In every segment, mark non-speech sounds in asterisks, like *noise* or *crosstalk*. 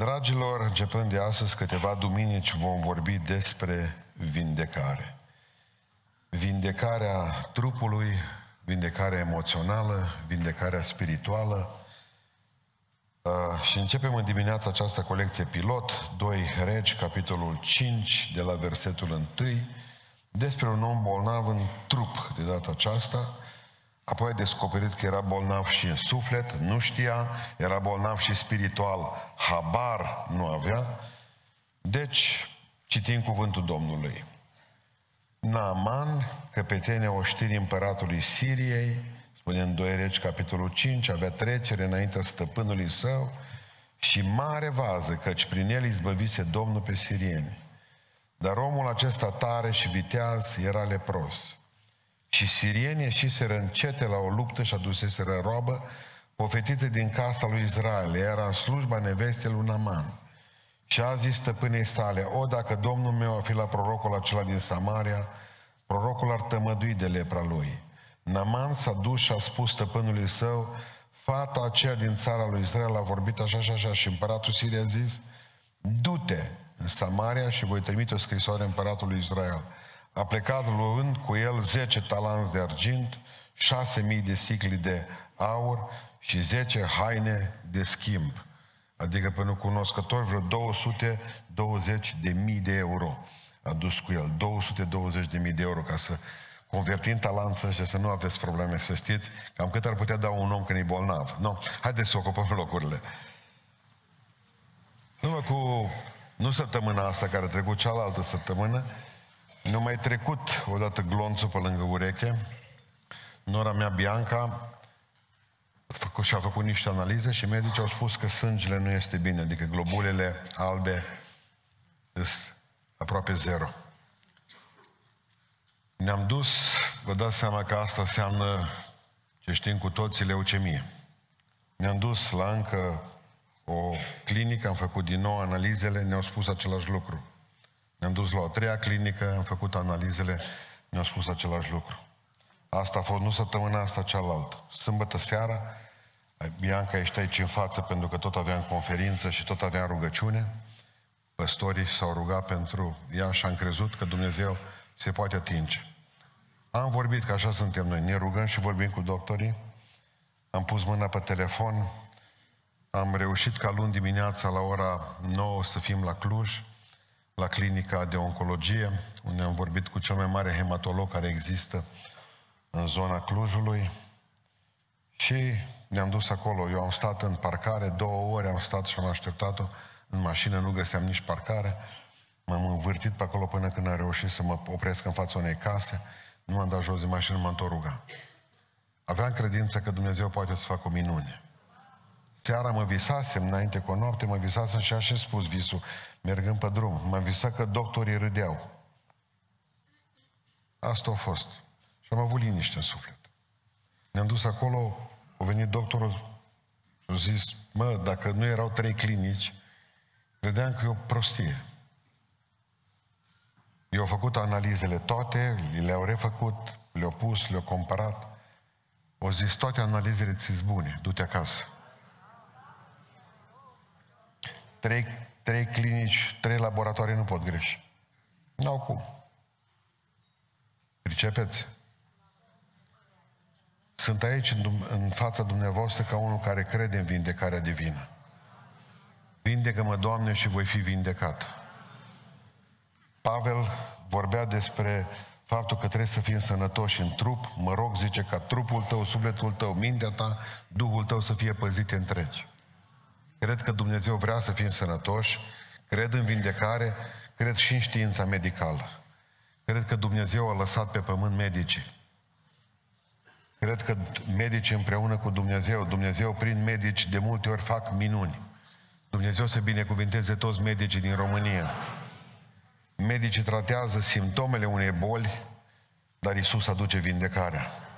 Dragilor, începând de astăzi câteva duminici vom vorbi despre vindecare. Vindecarea trupului, vindecarea emoțională, vindecarea spirituală. Uh, și începem în dimineața această colecție pilot, 2 Regi, capitolul 5, de la versetul 1, despre un om bolnav în trup de data aceasta, Apoi a descoperit că era bolnav și în suflet, nu știa, era bolnav și spiritual, habar nu avea. Deci, citim cuvântul Domnului. Naaman, căpetenia oștirii împăratului Siriei, spune în 2 Regi, capitolul 5, avea trecere înaintea stăpânului său și mare vază, căci prin el izbăvise Domnul pe sirieni. Dar omul acesta tare și viteaz era lepros. Și sirienii ieșiseră încete la o luptă și aduseseră roabă o fetiță din casa lui Israel. Era în slujba nevestei lui Naman. Și a zis stăpânei sale, o, dacă Domnul meu a fi la prorocul acela din Samaria, prorocul ar tămădui de lepra lui. Naman s-a dus și a spus stăpânului său, fata aceea din țara lui Israel a vorbit așa și așa și împăratul Siria a zis, du-te în Samaria și voi trimite o scrisoare împăratului Israel. A plecat luând cu el 10 talanți de argint, 6.000 de sicli de aur și 10 haine de schimb. Adică pentru cunoscători vreo 220 de mii de euro a dus cu el. 220 de mii de euro ca să convertim talanță și să nu aveți probleme, să știți cam cât ar putea da un om când e bolnav. Nu, haideți să ocupăm *laughs* locurile. Numai cu, nu săptămâna asta care a trecut, cealaltă săptămână, ne-a mai trecut odată glonțul pe lângă ureche. Nora mea, Bianca, făcut, și-a făcut niște analize și medicii au spus că sângele nu este bine, adică globulele albe sunt aproape zero. Ne-am dus, vă dați seama că asta înseamnă, ce știm cu toții, leucemie. Ne-am dus la încă o clinică, am făcut din nou analizele, ne-au spus același lucru. Ne-am dus la o treia clinică, am făcut analizele, ne-au spus același lucru. Asta a fost nu săptămâna asta, cealaltă. Sâmbătă seara, Bianca ești aici în față pentru că tot aveam conferință și tot aveam rugăciune. Păstorii s-au rugat pentru ea și am crezut că Dumnezeu se poate atinge. Am vorbit, că așa suntem noi, ne rugăm și vorbim cu doctorii. Am pus mâna pe telefon, am reușit ca luni dimineața la ora 9 să fim la Cluj la clinica de oncologie, unde am vorbit cu cel mai mare hematolog care există în zona Clujului și ne-am dus acolo. Eu am stat în parcare, două ore am stat și am așteptat-o în mașină, nu găseam nici parcare. M-am învârtit pe acolo până când am reușit să mă opresc în fața unei case. Nu m-am dat jos de mașină, m-am tot rugat. Aveam credință că Dumnezeu poate să facă o minune. Seara mă visasem, înainte cu o noapte, mă visasem și așa spus visul, mergând pe drum. M-am visat că doctorii râdeau. Asta a fost. Și am avut liniște în suflet. Ne-am dus acolo, a venit doctorul și a zis, mă, dacă nu erau trei clinici, credeam că e o prostie. Eu au făcut analizele toate, le-au refăcut, le-au pus, le-au comparat. Au zis, toate analizele ți bune, du-te acasă. Trei, trei clinici, trei laboratoare nu pot greși. Nu au cum. Pricepeți? Sunt aici în, în fața dumneavoastră ca unul care crede în vindecarea divină. Vindecă-mă, Doamne, și voi fi vindecat. Pavel vorbea despre faptul că trebuie să fim sănătoși în trup. Mă rog, zice, ca trupul tău, sufletul tău, mintea ta, Duhul tău să fie păzite întregi. Cred că Dumnezeu vrea să fim sănătoși, cred în vindecare, cred și în știința medicală. Cred că Dumnezeu a lăsat pe pământ medicii. Cred că medicii împreună cu Dumnezeu, Dumnezeu prin medici de multe ori fac minuni. Dumnezeu să binecuvinteze toți medicii din România. Medicii tratează simptomele unei boli, dar Isus aduce vindecarea.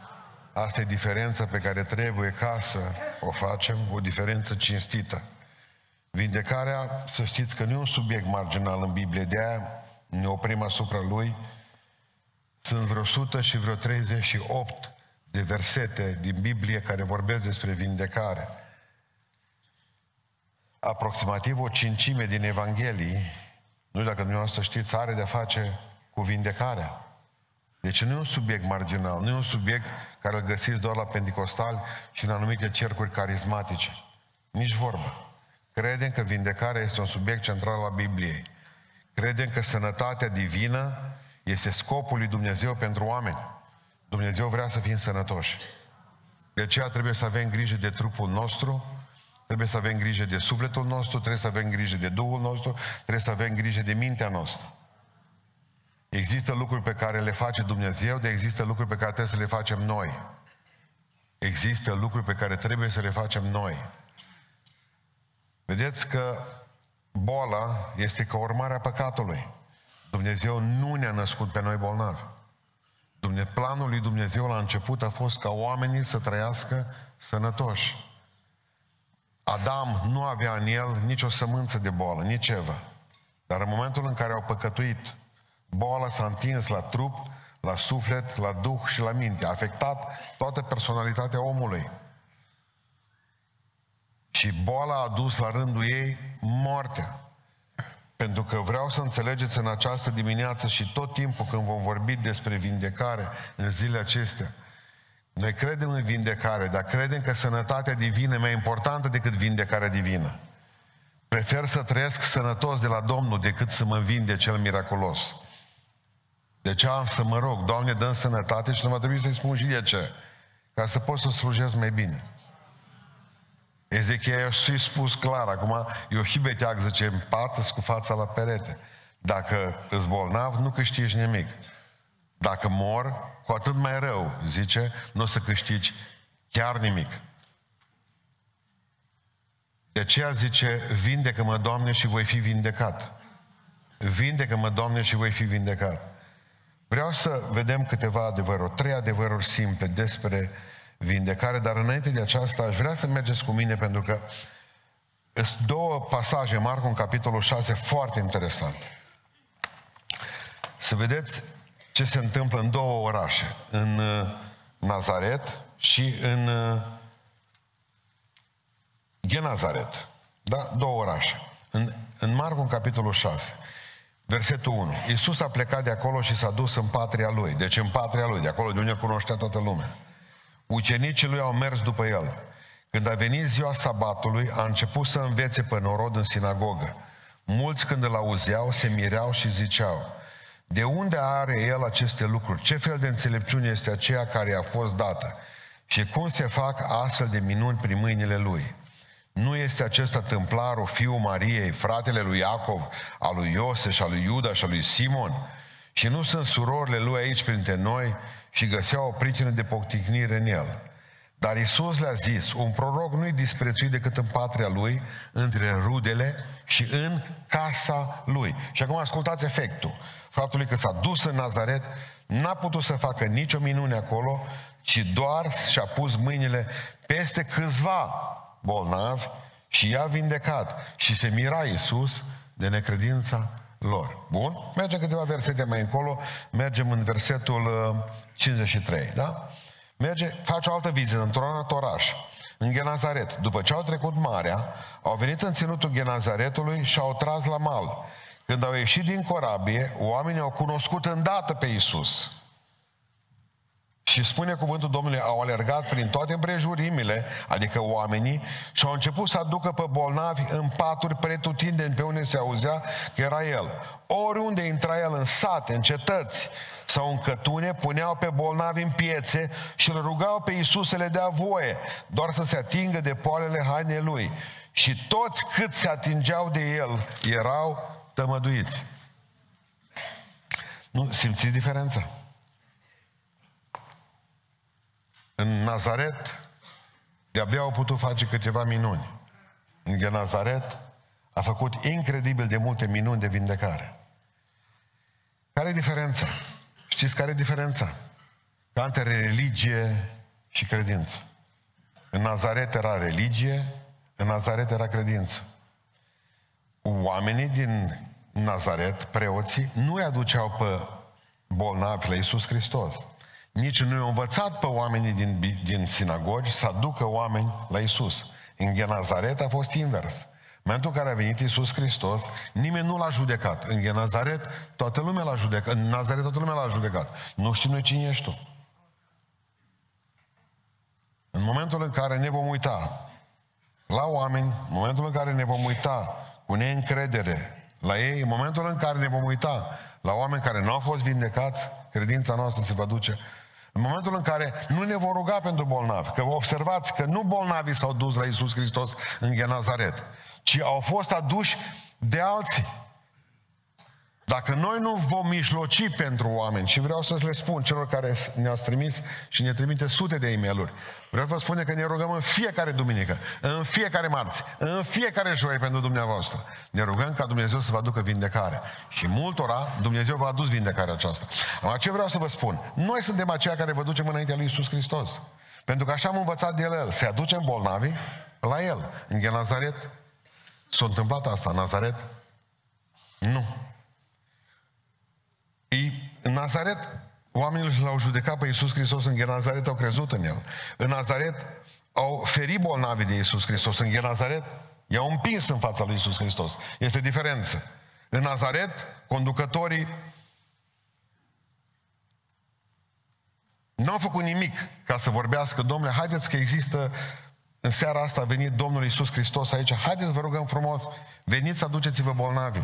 Asta e diferența pe care trebuie ca să o facem, o diferență cinstită. Vindecarea, să știți că nu e un subiect marginal în Biblie, de aia ne oprim asupra lui. Sunt vreo 100 și vreo 38 de versete din Biblie care vorbesc despre vindecare. aproximativ o cincime din Evanghelii, nu știu dacă dumneavoastră știți, are de-a face cu vindecarea. Deci nu e un subiect marginal, nu e un subiect care îl găsiți doar la pentecostal și în anumite cercuri carismatice. Nici vorbă. Credem că vindecarea este un subiect central al Bibliei. Credem că sănătatea divină este scopul lui Dumnezeu pentru oameni. Dumnezeu vrea să fim sănătoși. De aceea trebuie să avem grijă de trupul nostru, trebuie să avem grijă de sufletul nostru, trebuie să avem grijă de Duhul nostru, trebuie să avem grijă de mintea noastră. Există lucruri pe care le face Dumnezeu, de există lucruri pe care trebuie să le facem noi. Există lucruri pe care trebuie să le facem noi. Vedeți că boala este ca urmare a păcatului. Dumnezeu nu ne-a născut pe noi bolnavi. Planul lui Dumnezeu la început a fost ca oamenii să trăiască sănătoși. Adam nu avea în el nicio sămânță de boală, nici Eva. Dar în momentul în care au păcătuit, boala s-a întins la trup, la suflet, la duh și la minte. A afectat toată personalitatea omului. Și boala a dus la rândul ei moartea. Pentru că vreau să înțelegeți în această dimineață și tot timpul când vom vorbi despre vindecare în zilele acestea, noi credem în vindecare, dar credem că sănătatea divină e mai importantă decât vindecarea divină. Prefer să trăiesc sănătos de la Domnul decât să mă vinde cel miraculos. De ce am să mă rog, Doamne, dă sănătate și nu va trebui să-i spun și de ce. Ca să pot să slujesc mai bine. Ezechia și spus clar, acum eu și beteag, zice, în pat, cu fața la perete. Dacă îți bolnav, nu câștigi nimic. Dacă mor, cu atât mai rău, zice, nu o să câștigi chiar nimic. De aceea zice, vindecă-mă, Doamne, și voi fi vindecat. Vindecă-mă, Doamne, și voi fi vindecat. Vreau să vedem câteva adevăruri, trei adevăruri simple despre vindecare, dar înainte de aceasta aș vrea să mergeți cu mine pentru că sunt două pasaje, Marcu, în capitolul 6, foarte interesante. Să vedeți ce se întâmplă în două orașe, în uh, Nazaret și în uh, Genazaret. Da? Două orașe. În, în Marcu, în capitolul 6. Versetul 1. Iisus a plecat de acolo și s-a dus în patria lui. Deci în patria lui, de acolo de unde cunoștea toată lumea. Ucenicii lui au mers după el. Când a venit ziua sabatului, a început să învețe pe norod în sinagogă. Mulți când îl auzeau, se mireau și ziceau, de unde are el aceste lucruri? Ce fel de înțelepciune este aceea care i-a fost dată? Și cum se fac astfel de minuni prin mâinile lui? Nu este acesta tâmplarul fiul Mariei, fratele lui Iacov, al lui Iose și al lui Iuda și al lui Simon? Și nu sunt surorile lui aici printre noi și găseau o pricină de pocticnire în el. Dar Isus le-a zis, un proroc nu-i disprețuit decât în patria lui, între rudele și în casa lui. Și acum ascultați efectul. Faptului că s-a dus în Nazaret, n-a putut să facă nicio minune acolo, ci doar și-a pus mâinile peste câțiva bolnavi și i-a vindecat. Și se mira Iisus de necredința lor. Bun? Mergem câteva versete mai încolo, mergem în versetul 53, uh, da? Merge, face o altă vizită într-un alt oraș, în Genazaret. După ce au trecut marea, au venit în ținutul Genazaretului și au tras la mal. Când au ieșit din corabie, oamenii au cunoscut îndată pe Isus. Și spune cuvântul Domnului, au alergat prin toate împrejurimile, adică oamenii, și au început să aducă pe bolnavi în paturi pretutindeni pe unde se auzea că era el. Oriunde intra el în sate, în cetăți sau în cătune, puneau pe bolnavi în piețe și îl rugau pe Iisus să le dea voie, doar să se atingă de poalele hainei lui. Și toți cât se atingeau de el erau tămăduiți. Nu simțiți diferența? În Nazaret, de-abia au putut face câteva minuni. În Nazaret a făcut incredibil de multe minuni de vindecare. Care e diferența? Știți care e diferența? Ca între religie și credință. În Nazaret era religie, în Nazaret era credință. Oamenii din Nazaret, preoții, nu îi aduceau pe bolnavi la Iisus Hristos. Nici nu i-au învățat pe oamenii din, din sinagogi să aducă oameni la Isus. În Genazaret a fost invers. În momentul în care a venit Iisus Hristos, nimeni nu l-a judecat. În Nazaret, toată lumea l-a judecat. În Nazaret, toată lumea l-a judecat. Nu știm noi cine ești tu. În momentul în care ne vom uita la oameni, în momentul în care ne vom uita cu neîncredere la ei, în momentul în care ne vom uita la oameni care nu au fost vindecați, credința noastră se va duce. În momentul în care nu ne vor ruga pentru bolnavi, că observați că nu bolnavii s-au dus la Isus Hristos în Genazaret, ci au fost aduși de alții. Dacă noi nu vom mijloci pentru oameni, și vreau să le spun celor care ne-au trimis și ne trimite sute de e mail vreau să vă spun că ne rugăm în fiecare duminică, în fiecare marți, în fiecare joi pentru dumneavoastră. Ne rugăm ca Dumnezeu să vă aducă vindecare. Și multora Dumnezeu v-a adus vindecarea aceasta. Acum, ce vreau să vă spun? Noi suntem aceia care vă ducem înaintea lui Isus Hristos. Pentru că așa am învățat de el. Se aducem bolnavi la el. În Nazaret s-a întâmplat asta. În Nazaret? Nu. Ei, în Nazaret, oamenii l-au judecat pe Iisus Hristos în Nazaret, au crezut în el. În Nazaret au ferit bolnavii de Iisus Hristos. În Nazaret i-au împins în fața lui Iisus Hristos. Este diferență. În Nazaret, conducătorii nu au făcut nimic ca să vorbească, domnule, haideți că există în seara asta a venit Domnul Iisus Hristos aici, haideți vă rugăm frumos, veniți, aduceți-vă bolnavi.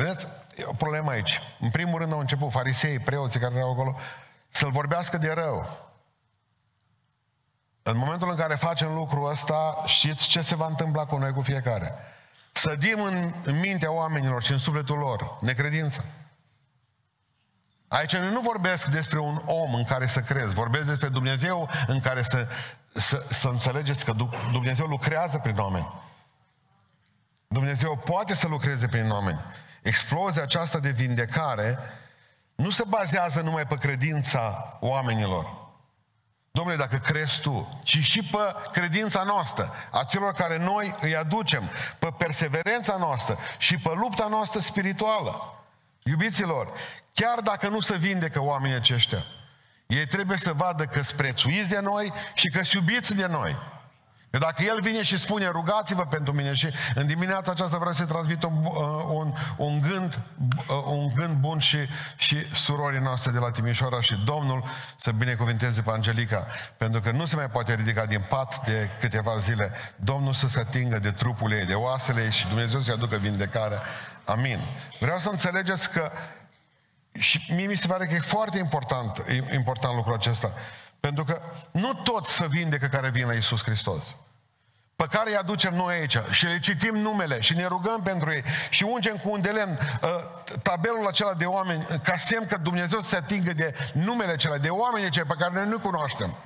Vedeți? E o problemă aici. În primul rând au început farisei, preoții care erau acolo, să-l vorbească de rău. În momentul în care facem lucrul ăsta, știți ce se va întâmpla cu noi cu fiecare? Sădim în, în mintea oamenilor și în sufletul lor necredință. Aici nu vorbesc despre un om în care să crezi, vorbesc despre Dumnezeu în care să, să, să înțelegeți că Dumnezeu lucrează prin oameni. Dumnezeu poate să lucreze prin oameni. Explozia aceasta de vindecare nu se bazează numai pe credința oamenilor. Domnule, dacă crezi tu, ci și pe credința noastră, a celor care noi îi aducem, pe perseverența noastră și pe lupta noastră spirituală. Iubiților, chiar dacă nu se vindecă oamenii aceștia, ei trebuie să vadă că sunt prețuiți de noi și că sunt iubiți de noi. Că dacă El vine și spune, rugați-vă pentru mine și în dimineața aceasta vreau să transmit un, uh, un, un, gând, uh, un gând bun și, și surorii noastre de la Timișoara și Domnul să binecuvinteze pe Angelica, pentru că nu se mai poate ridica din pat de câteva zile. Domnul să se atingă de trupul ei, de oasele ei și Dumnezeu să-i aducă vindecarea. Amin. Vreau să înțelegeți că și mie mi se pare că e foarte important, important lucrul acesta. Pentru că nu toți să vindecă care vin la Isus Hristos. Pe care îi aducem noi aici și le citim numele și ne rugăm pentru ei și ungem cu un de lemn uh, tabelul acela de oameni ca semn că Dumnezeu se atingă de numele acela, de oameni cei pe care noi nu cunoaștem.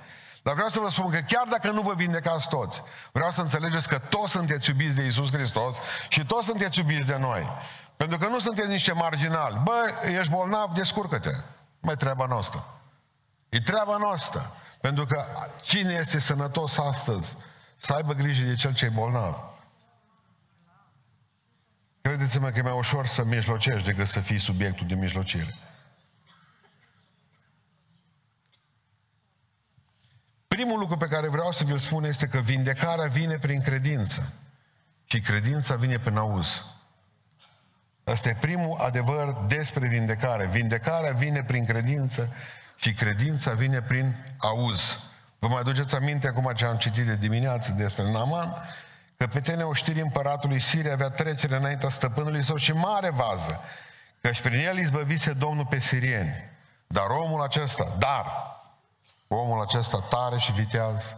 Dar vreau să vă spun că chiar dacă nu vă vindecați toți, vreau să înțelegeți că toți sunteți iubiți de Isus Hristos și toți sunteți iubiți de noi. Pentru că nu sunteți niște marginali. Bă, ești bolnav, descurcă-te. Mai treaba noastră. E treaba noastră. Pentru că cine este sănătos astăzi, să aibă grijă de cel ce e bolnav. Credeți-mă că e mai ușor să mijlocești decât să fii subiectul de mijlocire. Primul lucru pe care vreau să vi-l spun este că vindecarea vine prin credință. Și credința vine prin auz. Asta e primul adevăr despre vindecare. Vindecarea vine prin credință și credința vine prin auz. Vă mai aduceți aminte acum ce am citit de dimineață despre Naman? Că pe tine oștirii împăratului Siria avea trecere înaintea stăpânului său și mare vază, căci prin el izbăvise Domnul pe sirieni. Dar omul acesta, dar, omul acesta tare și viteaz,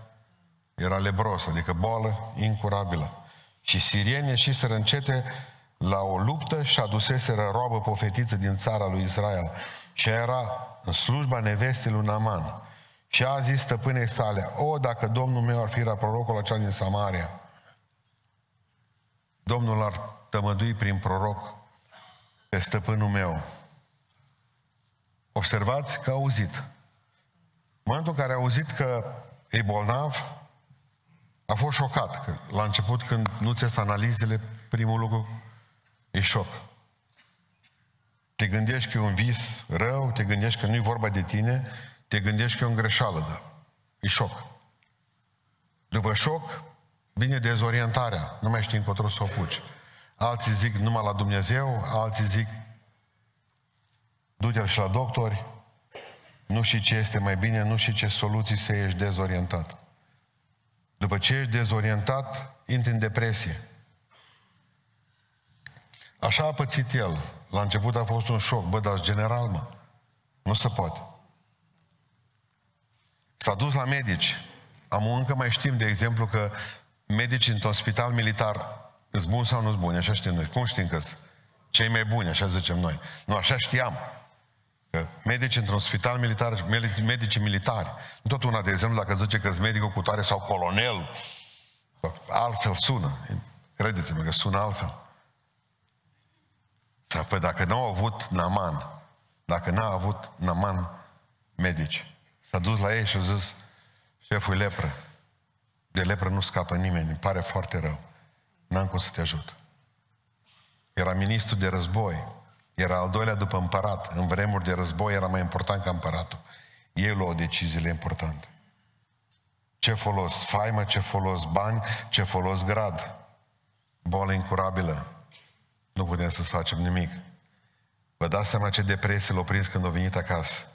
era lebros, adică boală incurabilă. Și sirienii și să încete la o luptă și aduseseră roabă pe o fetiță din țara lui Israel. Și era în slujba nevestei lui Naman. Și a zis stăpânei sale, o, dacă Domnul meu ar fi la prorocul acela din Samaria, Domnul ar tămădui prin proroc pe stăpânul meu. Observați că a auzit. În momentul în care a auzit că e bolnav, a fost șocat. Că la început, când nu ți analizele, primul lucru e șoc. Te gândești că e un vis rău, te gândești că nu e vorba de tine, te gândești că e o greșeală, da. E șoc. După șoc, Vine dezorientarea, nu mai știi încotro să o puci. Alții zic numai la Dumnezeu, alții zic du-te și la doctori, nu știi ce este mai bine, nu știi ce soluții să ești dezorientat. După ce ești dezorientat, intri în depresie. Așa a pățit el. La început a fost un șoc. Bă, dar general, mă. Nu se poate. S-a dus la medici. Am încă mai știm, de exemplu, că medicii într-un spital militar sunt buni sau nu sunt buni, așa știm noi. Cum știm că cei mai buni, așa zicem noi. Nu, așa știam. Că medici într-un spital militar, medici militari, nu tot una, de exemplu, dacă zice că sunt medicul cu tare sau colonel, altfel sună. Credeți-mă că sună altfel. Sau, păi dacă nu au avut Naman, dacă n-a avut Naman medici, s-a dus la ei și a zis, șeful lepră, de lepră nu scapă nimeni, îmi pare foarte rău. N-am cum să te ajut. Era ministru de război, era al doilea după împărat. În vremuri de război era mai important ca împăratul. Ei luau deciziile importante. Ce folos faimă, ce folos bani, ce folos grad. Boală incurabilă. Nu putem să facem nimic. Vă dați seama ce depresie l-a prins când a venit acasă.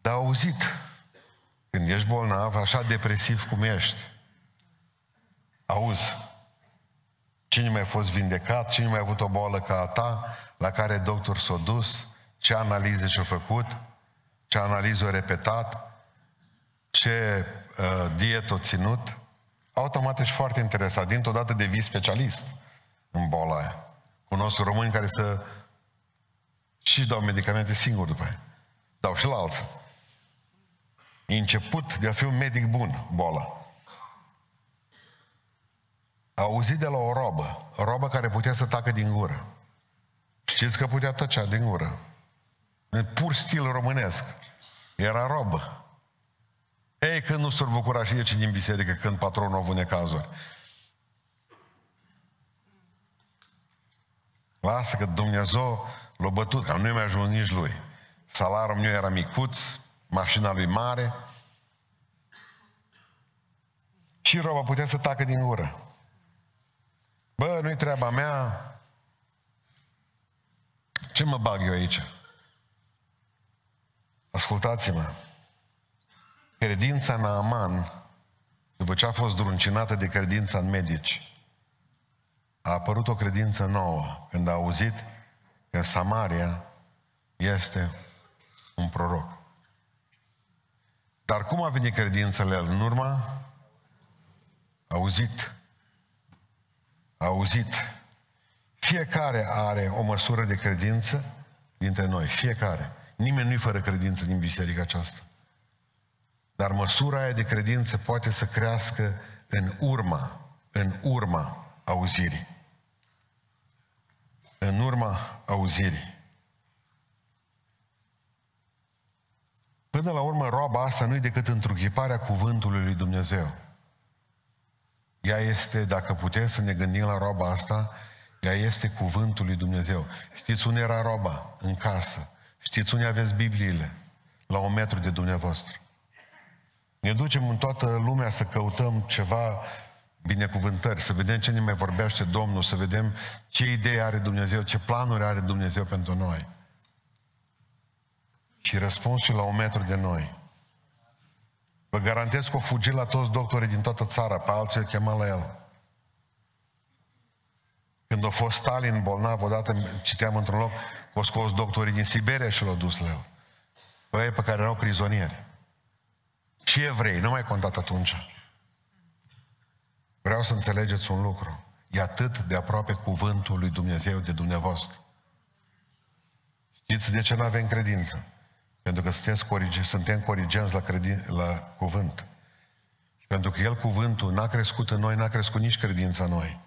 Dar auzit, când ești bolnav, așa depresiv cum ești, auzi, cine mai a fost vindecat, cine mai a avut o boală ca a ta, la care doctor s-a dus, ce analize și-a făcut, ce analiză a repetat, ce uh, dietă a ținut, automat ești foarte interesat. Dintr-o dată devii specialist în boala aia. Cunosc români care să și dau medicamente singuri după aia. Dau și la alții. E început de a fi un medic bun, boala. A auzit de la o robă, robă care putea să tacă din gură. Știți că putea tăcea din gură. În pur stil românesc. Era robă. Ei, când nu s-ar bucura și ieși din biserică când patronul a avut necazuri. Lasă că Dumnezeu l-a bătut, că nu i mai ajuns nici lui. Salarul meu era micuț, mașina lui mare. Și roba putea să tacă din gură. Bă, nu-i treaba mea. Ce mă bag eu aici? Ascultați-mă. Credința în Aman, după ce a fost druncinată de credința în medici, a apărut o credință nouă când a auzit că Samaria este un proroc. Dar cum a venit credința el? În urma? Auzit. Auzit. Fiecare are o măsură de credință dintre noi. Fiecare. Nimeni nu-i fără credință din biserica aceasta. Dar măsura aia de credință poate să crească în urma, în urma auzirii. În urma auzirii. Până la urmă, roaba asta nu e decât întruchiparea cuvântului lui Dumnezeu. Ea este, dacă putem să ne gândim la roaba asta, ea este cuvântul lui Dumnezeu. Știți unde era roba? În casă. Știți unde aveți Bibliile? La un metru de dumneavoastră. Ne ducem în toată lumea să căutăm ceva binecuvântări, să vedem ce ne mai vorbește Domnul, să vedem ce idei are Dumnezeu, ce planuri are Dumnezeu pentru noi. Și răspunsul la un metru de noi. Vă garantez că o fugi la toți doctorii din toată țara, pe alții o chema la el. Când a fost Stalin bolnav, odată citeam într-un loc că o scos doctorii din Siberia și l-au dus la el. Pe pe care erau prizonieri. Și evrei, nu mai contat atunci. Vreau să înțelegeți un lucru. E atât de aproape cuvântul lui Dumnezeu de dumneavoastră. Știți de ce nu avem credință? Pentru că sunteți corige, suntem corigenți la, credin, la cuvânt. Și pentru că El, cuvântul, n-a crescut în noi, n-a crescut nici credința în noi.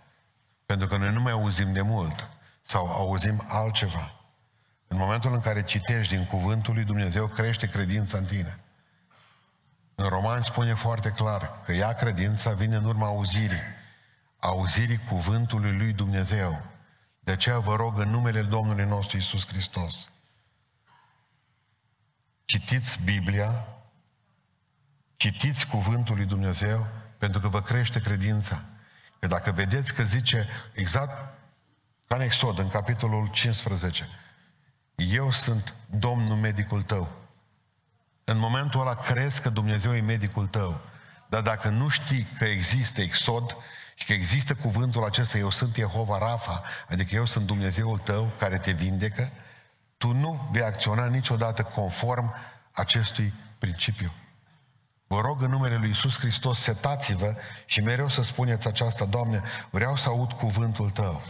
Pentru că noi nu mai auzim de mult sau auzim altceva. În momentul în care citești din cuvântul lui Dumnezeu, crește credința în tine. În Roman spune foarte clar că ea credința vine în urma auzirii. Auzirii cuvântului lui Dumnezeu. De aceea vă rog în numele Domnului nostru Isus Hristos. Citiți Biblia, Citiți cuvântul lui Dumnezeu pentru că vă crește credința. Că dacă vedeți că zice exact ca în Exod, în capitolul 15, eu sunt Domnul medicul tău. În momentul ăla crezi că Dumnezeu e medicul tău. Dar dacă nu știi că există Exod și că există cuvântul acesta, eu sunt Jehova Rafa, adică eu sunt Dumnezeul tău care te vindecă, tu nu vei acționa niciodată conform acestui principiu. Vă rog în numele Lui Iisus Hristos, setați-vă și mereu să spuneți aceasta, Doamne, vreau să aud cuvântul Tău.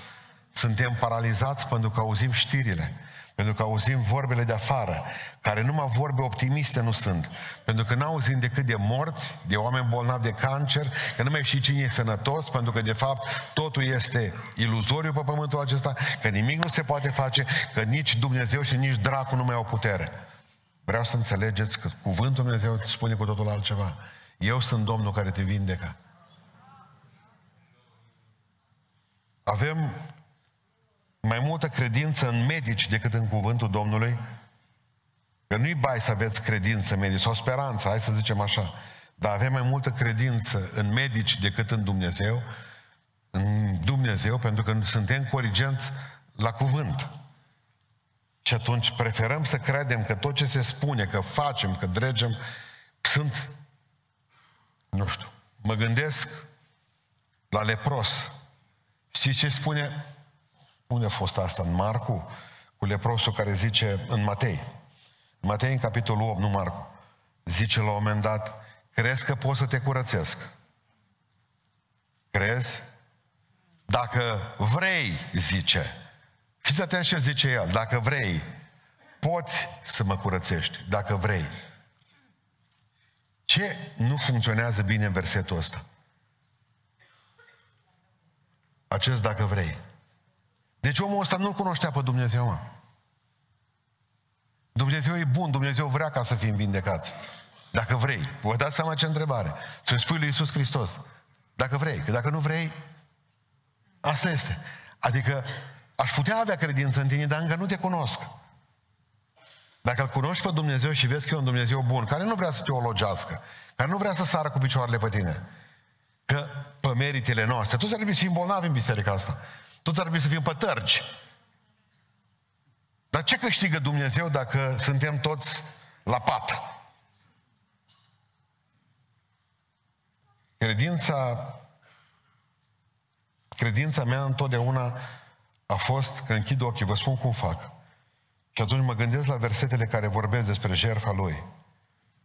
Suntem paralizați pentru că auzim știrile, pentru că auzim vorbele de afară, care numai vorbe optimiste nu sunt. Pentru că n-auzim decât de morți, de oameni bolnavi de cancer, că nu mai știi cine e sănătos, pentru că de fapt totul este iluzoriu pe pământul acesta, că nimic nu se poate face, că nici Dumnezeu și nici dracu nu mai au putere. Vreau să înțelegeți că cuvântul Dumnezeu spune cu totul altceva. Eu sunt Domnul care te vindecă. Avem mai multă credință în medici decât în cuvântul Domnului. Că nu-i bai să aveți credință în medici sau speranță, hai să zicem așa. Dar avem mai multă credință în medici decât în Dumnezeu, în Dumnezeu, pentru că suntem corigenți la cuvânt. Și atunci preferăm să credem că tot ce se spune, că facem, că dregem, sunt, nu știu, mă gândesc la lepros. Știți ce spune? Unde a fost asta? În Marcu? Cu leprosul care zice, în Matei. În Matei, în capitolul 8, nu Marcu. Zice la un moment dat, crezi că poți să te curățesc? Crezi? Dacă vrei, zice, Fiți atenți ce zice el. Dacă vrei, poți să mă curățești. Dacă vrei. Ce nu funcționează bine în versetul ăsta? Acest dacă vrei. Deci omul ăsta nu-L cunoștea pe Dumnezeu, mă. Dumnezeu e bun, Dumnezeu vrea ca să fim vindecați. Dacă vrei. Vă dați seama ce întrebare. Să-i spui lui Iisus Hristos. Dacă vrei. Că dacă nu vrei, asta este. Adică Aș putea avea credință în tine, dar încă nu te cunosc. Dacă îl cunoști pe Dumnezeu și vezi că e un Dumnezeu bun, care nu vrea să te ologească, care nu vrea să sară cu picioarele pe tine, că pe meritele noastre, toți ar trebui să fim bolnavi în biserica asta. Toți ar trebui să fim pătărgi. Dar ce câștigă Dumnezeu dacă suntem toți la pat? Credința, credința mea întotdeauna a fost că închid ochii, vă spun cum fac. Și atunci mă gândesc la versetele care vorbesc despre jertfa lui.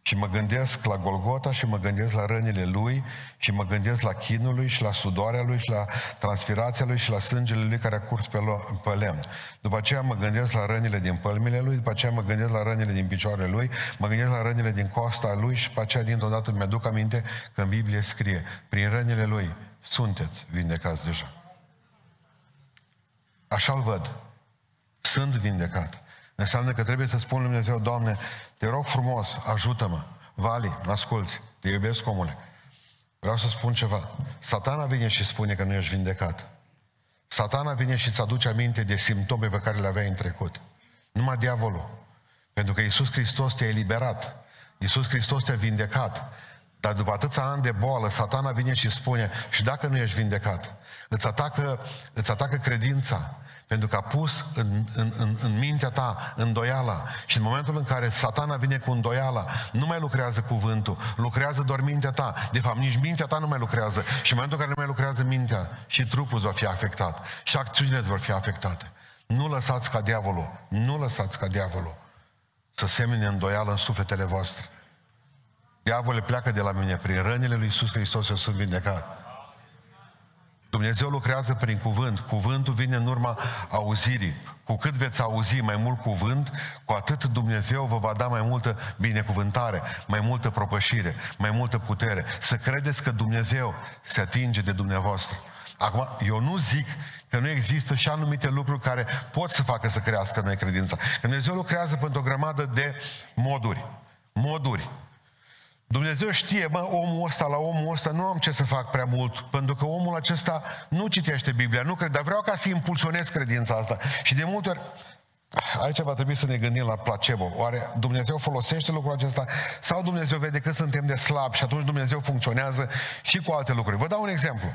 Și mă gândesc la Golgota și mă gândesc la rănile lui și mă gândesc la chinul lui și la sudoarea lui și la transpirația lui și la sângele lui care a curs pe, lo- pe lemn. După aceea mă gândesc la rănile din pălmile lui, după aceea mă gândesc la rănile din picioarele lui, mă gândesc la rănile din costa lui și după aceea dintr-o dată mi-aduc aminte că în Biblie scrie, prin rănile lui sunteți vindecați deja. Așa-l văd. Sunt vindecat. Înseamnă că trebuie să spun lui Dumnezeu, Doamne, te rog frumos, ajută-mă. Vali, asculți, te iubesc, omule. Vreau să spun ceva. Satana vine și spune că nu ești vindecat. Satana vine și îți aduce aminte de simptome pe care le aveai în trecut. Numai diavolul. Pentru că Iisus Hristos te-a eliberat. Iisus Hristos te-a vindecat. Dar după atâția ani de boală, satana vine și spune, și dacă nu ești vindecat, îți atacă, îți atacă credința, pentru că a pus în, în, în, în mintea ta îndoiala. Și în momentul în care satana vine cu îndoiala, nu mai lucrează cuvântul, lucrează doar mintea ta. De fapt, nici mintea ta nu mai lucrează. Și în momentul în care nu mai lucrează mintea, și trupul va fi afectat. Și acțiunile vor fi afectate. Nu lăsați ca diavolul, nu lăsați ca diavolul să semene îndoială în sufletele voastre. Diavolul pleacă de la mine, prin rănile lui Iisus Hristos eu sunt vindecat. Dumnezeu lucrează prin cuvânt. Cuvântul vine în urma auzirii. Cu cât veți auzi mai mult cuvânt, cu atât Dumnezeu vă va da mai multă binecuvântare, mai multă propășire, mai multă putere. Să credeți că Dumnezeu se atinge de dumneavoastră. Acum, eu nu zic că nu există și anumite lucruri care pot să facă să crească noi credința. Dumnezeu lucrează pentru o grămadă de moduri. Moduri. Dumnezeu știe, mă, omul ăsta, la omul ăsta nu am ce să fac prea mult, pentru că omul acesta nu citește Biblia, nu cred, dar vreau ca să impulsionez credința asta. Și de multe ori, Aici va trebui să ne gândim la placebo. Oare Dumnezeu folosește lucrul acesta sau Dumnezeu vede că suntem de slab și atunci Dumnezeu funcționează și cu alte lucruri? Vă dau un exemplu.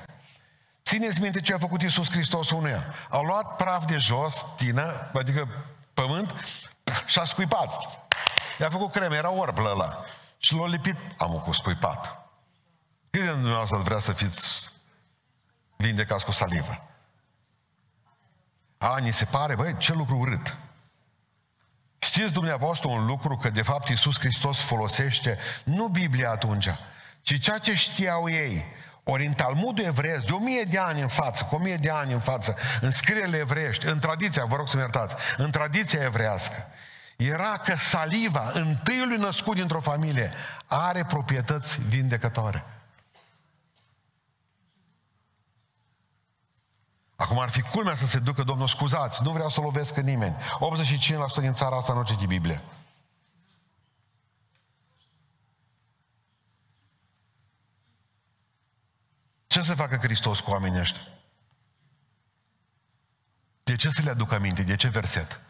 Țineți minte ce a făcut Iisus Hristos unuia. A luat praf de jos, tină, adică pământ, și a scuipat. I-a făcut creme, era orb ăla. Și l-a lipit, am cu scuipat. Cât de dumneavoastră vrea să fiți vindecați cu salivă? A, ni se pare, băi, ce lucru urât. Știți dumneavoastră un lucru că de fapt Iisus Hristos folosește nu Biblia atunci, ci ceea ce știau ei. Ori în Talmudul evreiesc, de o mie de ani în față, cu o mie de ani în față, în scrierile evreiești, în tradiția, vă rog să-mi iertați, în tradiția evrească, era că saliva întâiului născut dintr-o familie are proprietăți vindecătoare. Acum ar fi culmea să se ducă, Domnul, scuzați, nu vreau să lovesc în nimeni. 85% din țara asta nu citi Biblie. Ce să facă Hristos cu oamenii ăștia? De ce să le aduc aminte? De ce verset?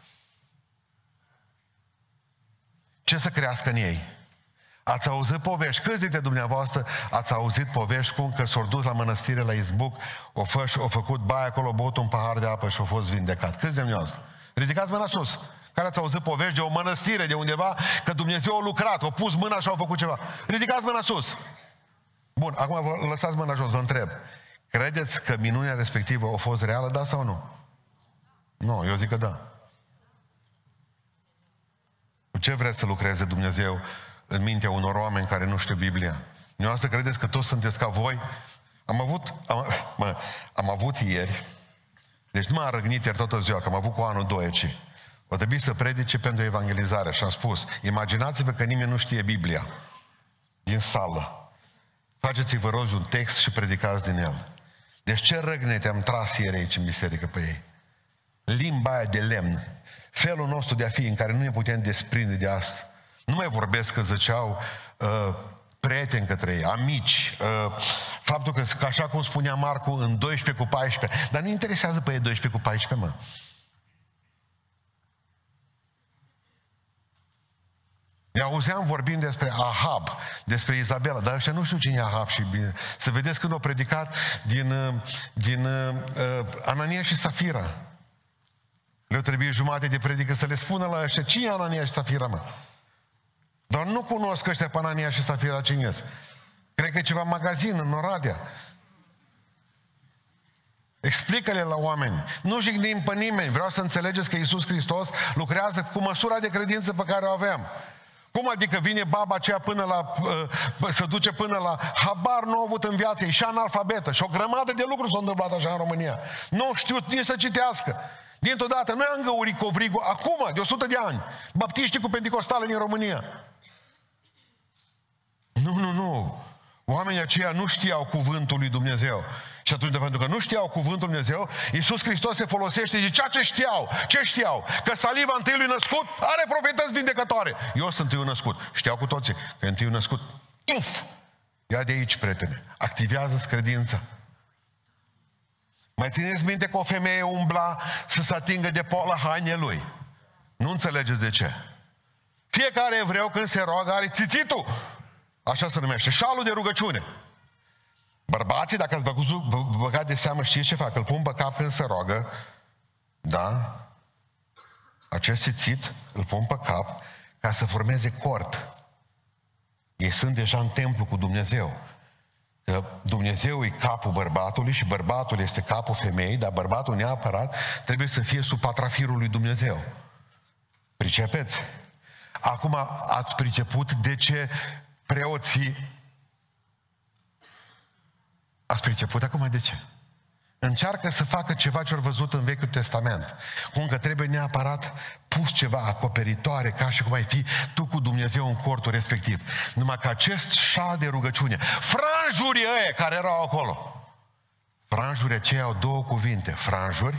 Ce să crească în ei? Ați auzit povești, câți dintre dumneavoastră ați auzit povești cum că s-au dus la mănăstire la Izbuc, o, făș, o făcut baie acolo, băut un pahar de apă și a fost vindecat. Câți de dumneavoastră? Ridicați mâna sus. Care ați auzit povești de o mănăstire de undeva, că Dumnezeu a lucrat, a pus mâna și a făcut ceva. Ridicați mâna sus. Bun, acum vă lăsați mâna jos, vă întreb. Credeți că minunea respectivă a fost reală, da sau nu? Nu, eu zic că da. Cu ce vreți să lucreze Dumnezeu în mintea unor oameni care nu știu Biblia. să credeți că toți sunteți ca voi? Am avut, am, mă, am avut ieri, deci nu m-am răgnit ieri toată ziua, că am avut cu anul doi aici. O trebuie să predice pentru evangelizare și am spus, imaginați-vă că nimeni nu știe Biblia din sală. Faceți-vă roz un text și predicați din el. Deci ce răgnete am tras ieri aici în biserică pe ei? Limba aia de lemn, felul nostru de a fi în care nu ne putem desprinde de asta. Nu mai vorbesc că zăceau uh, prieteni către ei, amici, uh, faptul că, că, așa cum spunea Marcu, în 12 cu 14, dar nu interesează pe ei 12 cu 14, mă. Ne auzeam vorbind despre Ahab, despre Izabela, dar ăștia nu știu cine e Ahab și bine. Să vedeți când au predicat din, uh, din uh, uh, Anania și Safira. Le-o trebuie jumate de predică să le spună la ăștia, cine e Anania și Safira, mă? Dar nu cunosc ăștia Panania și Safira cine Cred că e ceva magazin în Oradea. Explică-le la oameni. Nu jignim pe nimeni. Vreau să înțelegeți că Iisus Hristos lucrează cu măsura de credință pe care o avem. Cum adică vine baba aceea până la, uh, să duce până la habar nu a avut în viață, e și analfabetă și o grămadă de lucruri s-au întâmplat așa în România. Nu știu nici să citească. Dintr-o dată, noi am găurit covrigu, acum, de 100 de ani, baptiștii cu pentecostale din România. Nu, nu, nu. Oamenii aceia nu știau cuvântul lui Dumnezeu. Și atunci, pentru că nu știau cuvântul lui Dumnezeu, Iisus Hristos se folosește de ceea ce știau. Ce știau? Că saliva întâiului născut are proprietăți vindecătoare. Eu sunt întâiul născut. Știau cu toții că întâiul născut. Uf! Ia de aici, prietene. Activează-ți credința. Mai țineți minte că o femeie umbla să se atingă de poala hainei lui. Nu înțelegeți de ce. Fiecare evreu când se roagă are țițitul Așa se numește. Șalul de rugăciune. Bărbații, dacă ați băgut, băgat de seamă, știți ce fac? Îl pun pe cap când se roagă, da? Acest țit îl pun pe cap ca să formeze cort. Ei sunt deja în templu cu Dumnezeu. Că Dumnezeu e capul bărbatului și bărbatul este capul femeii, dar bărbatul neapărat trebuie să fie sub patrafirul lui Dumnezeu. Pricepeți? Acum ați priceput de ce preoții... Ați priceput acum de ce? Încearcă să facă ceva ce au văzut în Vechiul Testament. Cum că trebuie neapărat pus ceva acoperitoare, ca și cum ai fi tu cu Dumnezeu în cortul respectiv. Numai că acest șal de rugăciune, franjuri ăia care erau acolo, franjuri aceia au două cuvinte, franjuri,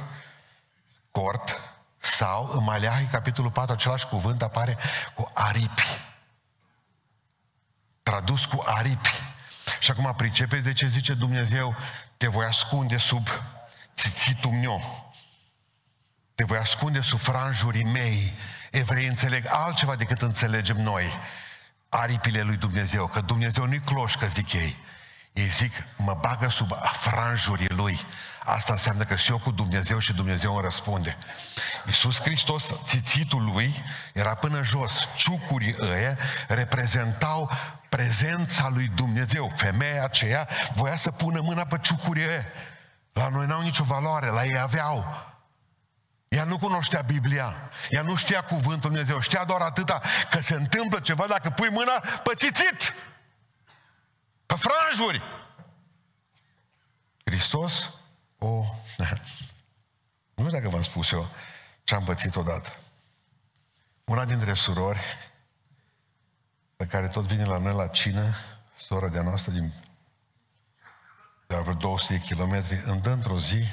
cort, sau în Maleahi, capitolul 4, același cuvânt apare cu aripi tradus cu aripi. Și acum pricepeți de ce zice Dumnezeu, te voi ascunde sub țițitul meu. te voi ascunde sub franjurii mei. Evrei înțeleg altceva decât înțelegem noi. Aripile lui Dumnezeu, că Dumnezeu nu-i cloșcă, zic ei. Ei zic, mă bagă sub franjurii lui. Asta înseamnă că sunt eu cu Dumnezeu și Dumnezeu îmi răspunde. Iisus Hristos, țițitul lui, era până jos. Ciucurii ăia reprezentau prezența lui Dumnezeu. Femeia aceea voia să pună mâna pe ciucurii ăia. La noi n-au nicio valoare, la ei aveau. Ea nu cunoștea Biblia, ea nu știa cuvântul Dumnezeu, știa doar atâta că se întâmplă ceva dacă pui mâna pe țițit, pe franjuri. Hristos o... *laughs* Nu știu dacă v-am spus eu ce am pățit odată. Una dintre surori, pe care tot vine la noi la cină, sora de-a noastră din de vreo 200 de kilometri, îmi dă într-o zi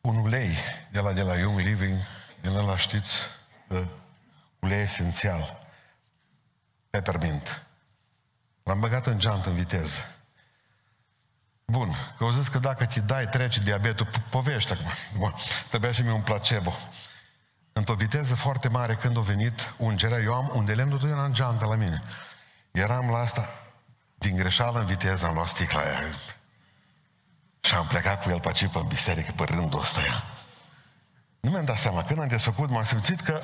un ulei de la, de la Young Living, de la, știți, ulei esențial, peppermint. L-am băgat în geantă în viteză. Bun, că au zis că dacă te dai, trece diabetul, povești acum. Bun, trebuia și mie un placebo. Într-o viteză foarte mare, când a venit ungerea, eu am un de lemn totdeauna în geantă la mine. Eram la asta, din greșeală în viteză, am luat sticla aia. Și am plecat cu el pe aici, pe biserică, pe rândul ăsta. Ea. Nu mi-am dat seama, când am desfăcut, m-am simțit că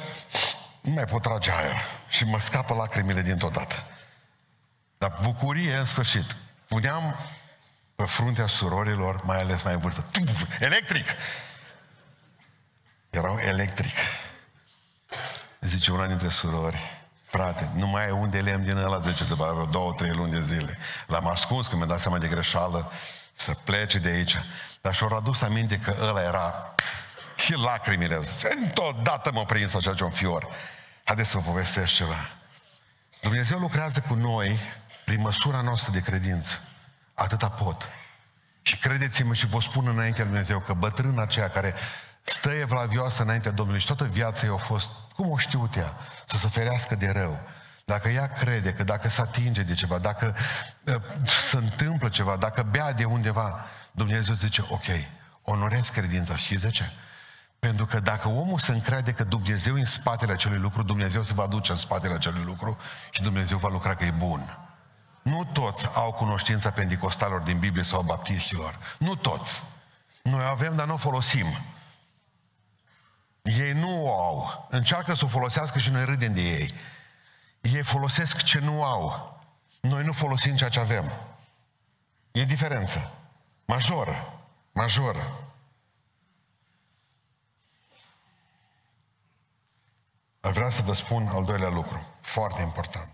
nu mai pot trage aer și mă scapă lacrimile dintr-o dată. Dar bucurie, în sfârșit. Puneam pe fruntea surorilor, mai ales mai în vârstă. Electric! Erau electric. Zice una dintre surori, frate, nu mai e un de lemn din ăla, zice, de vreo două, trei luni de zile. L-am ascuns, că mi-a dat seama de greșeală, să plece de aici. Dar și-au adus aminte că ăla era și lacrimile. Întotdeauna mă prins așa un fior. Haideți să vă povestesc ceva. Dumnezeu lucrează cu noi prin măsura noastră de credință. Atâta pot. Și credeți-mă și vă spun înainte lui Dumnezeu că bătrâna aceea care stă evlavioasă înaintea Domnului și toată viața ei a fost, cum o știut ea, să se ferească de rău. Dacă ea crede că dacă se atinge de ceva, dacă uh, se întâmplă ceva, dacă bea de undeva, Dumnezeu zice, ok, onorez credința. Și de ce? Pentru că dacă omul se încrede că Dumnezeu e în spatele acelui lucru, Dumnezeu se va duce în spatele acelui lucru și Dumnezeu va lucra că e bun. Nu toți au cunoștința pentecostalor din Biblie sau baptiștilor. Nu toți. Noi avem, dar nu o folosim. Ei nu o au. Încearcă să o folosească și noi râdem de ei. Ei folosesc ce nu au. Noi nu folosim ceea ce avem. E diferență. Majoră. Majoră. Ar vrea să vă spun al doilea lucru, foarte important.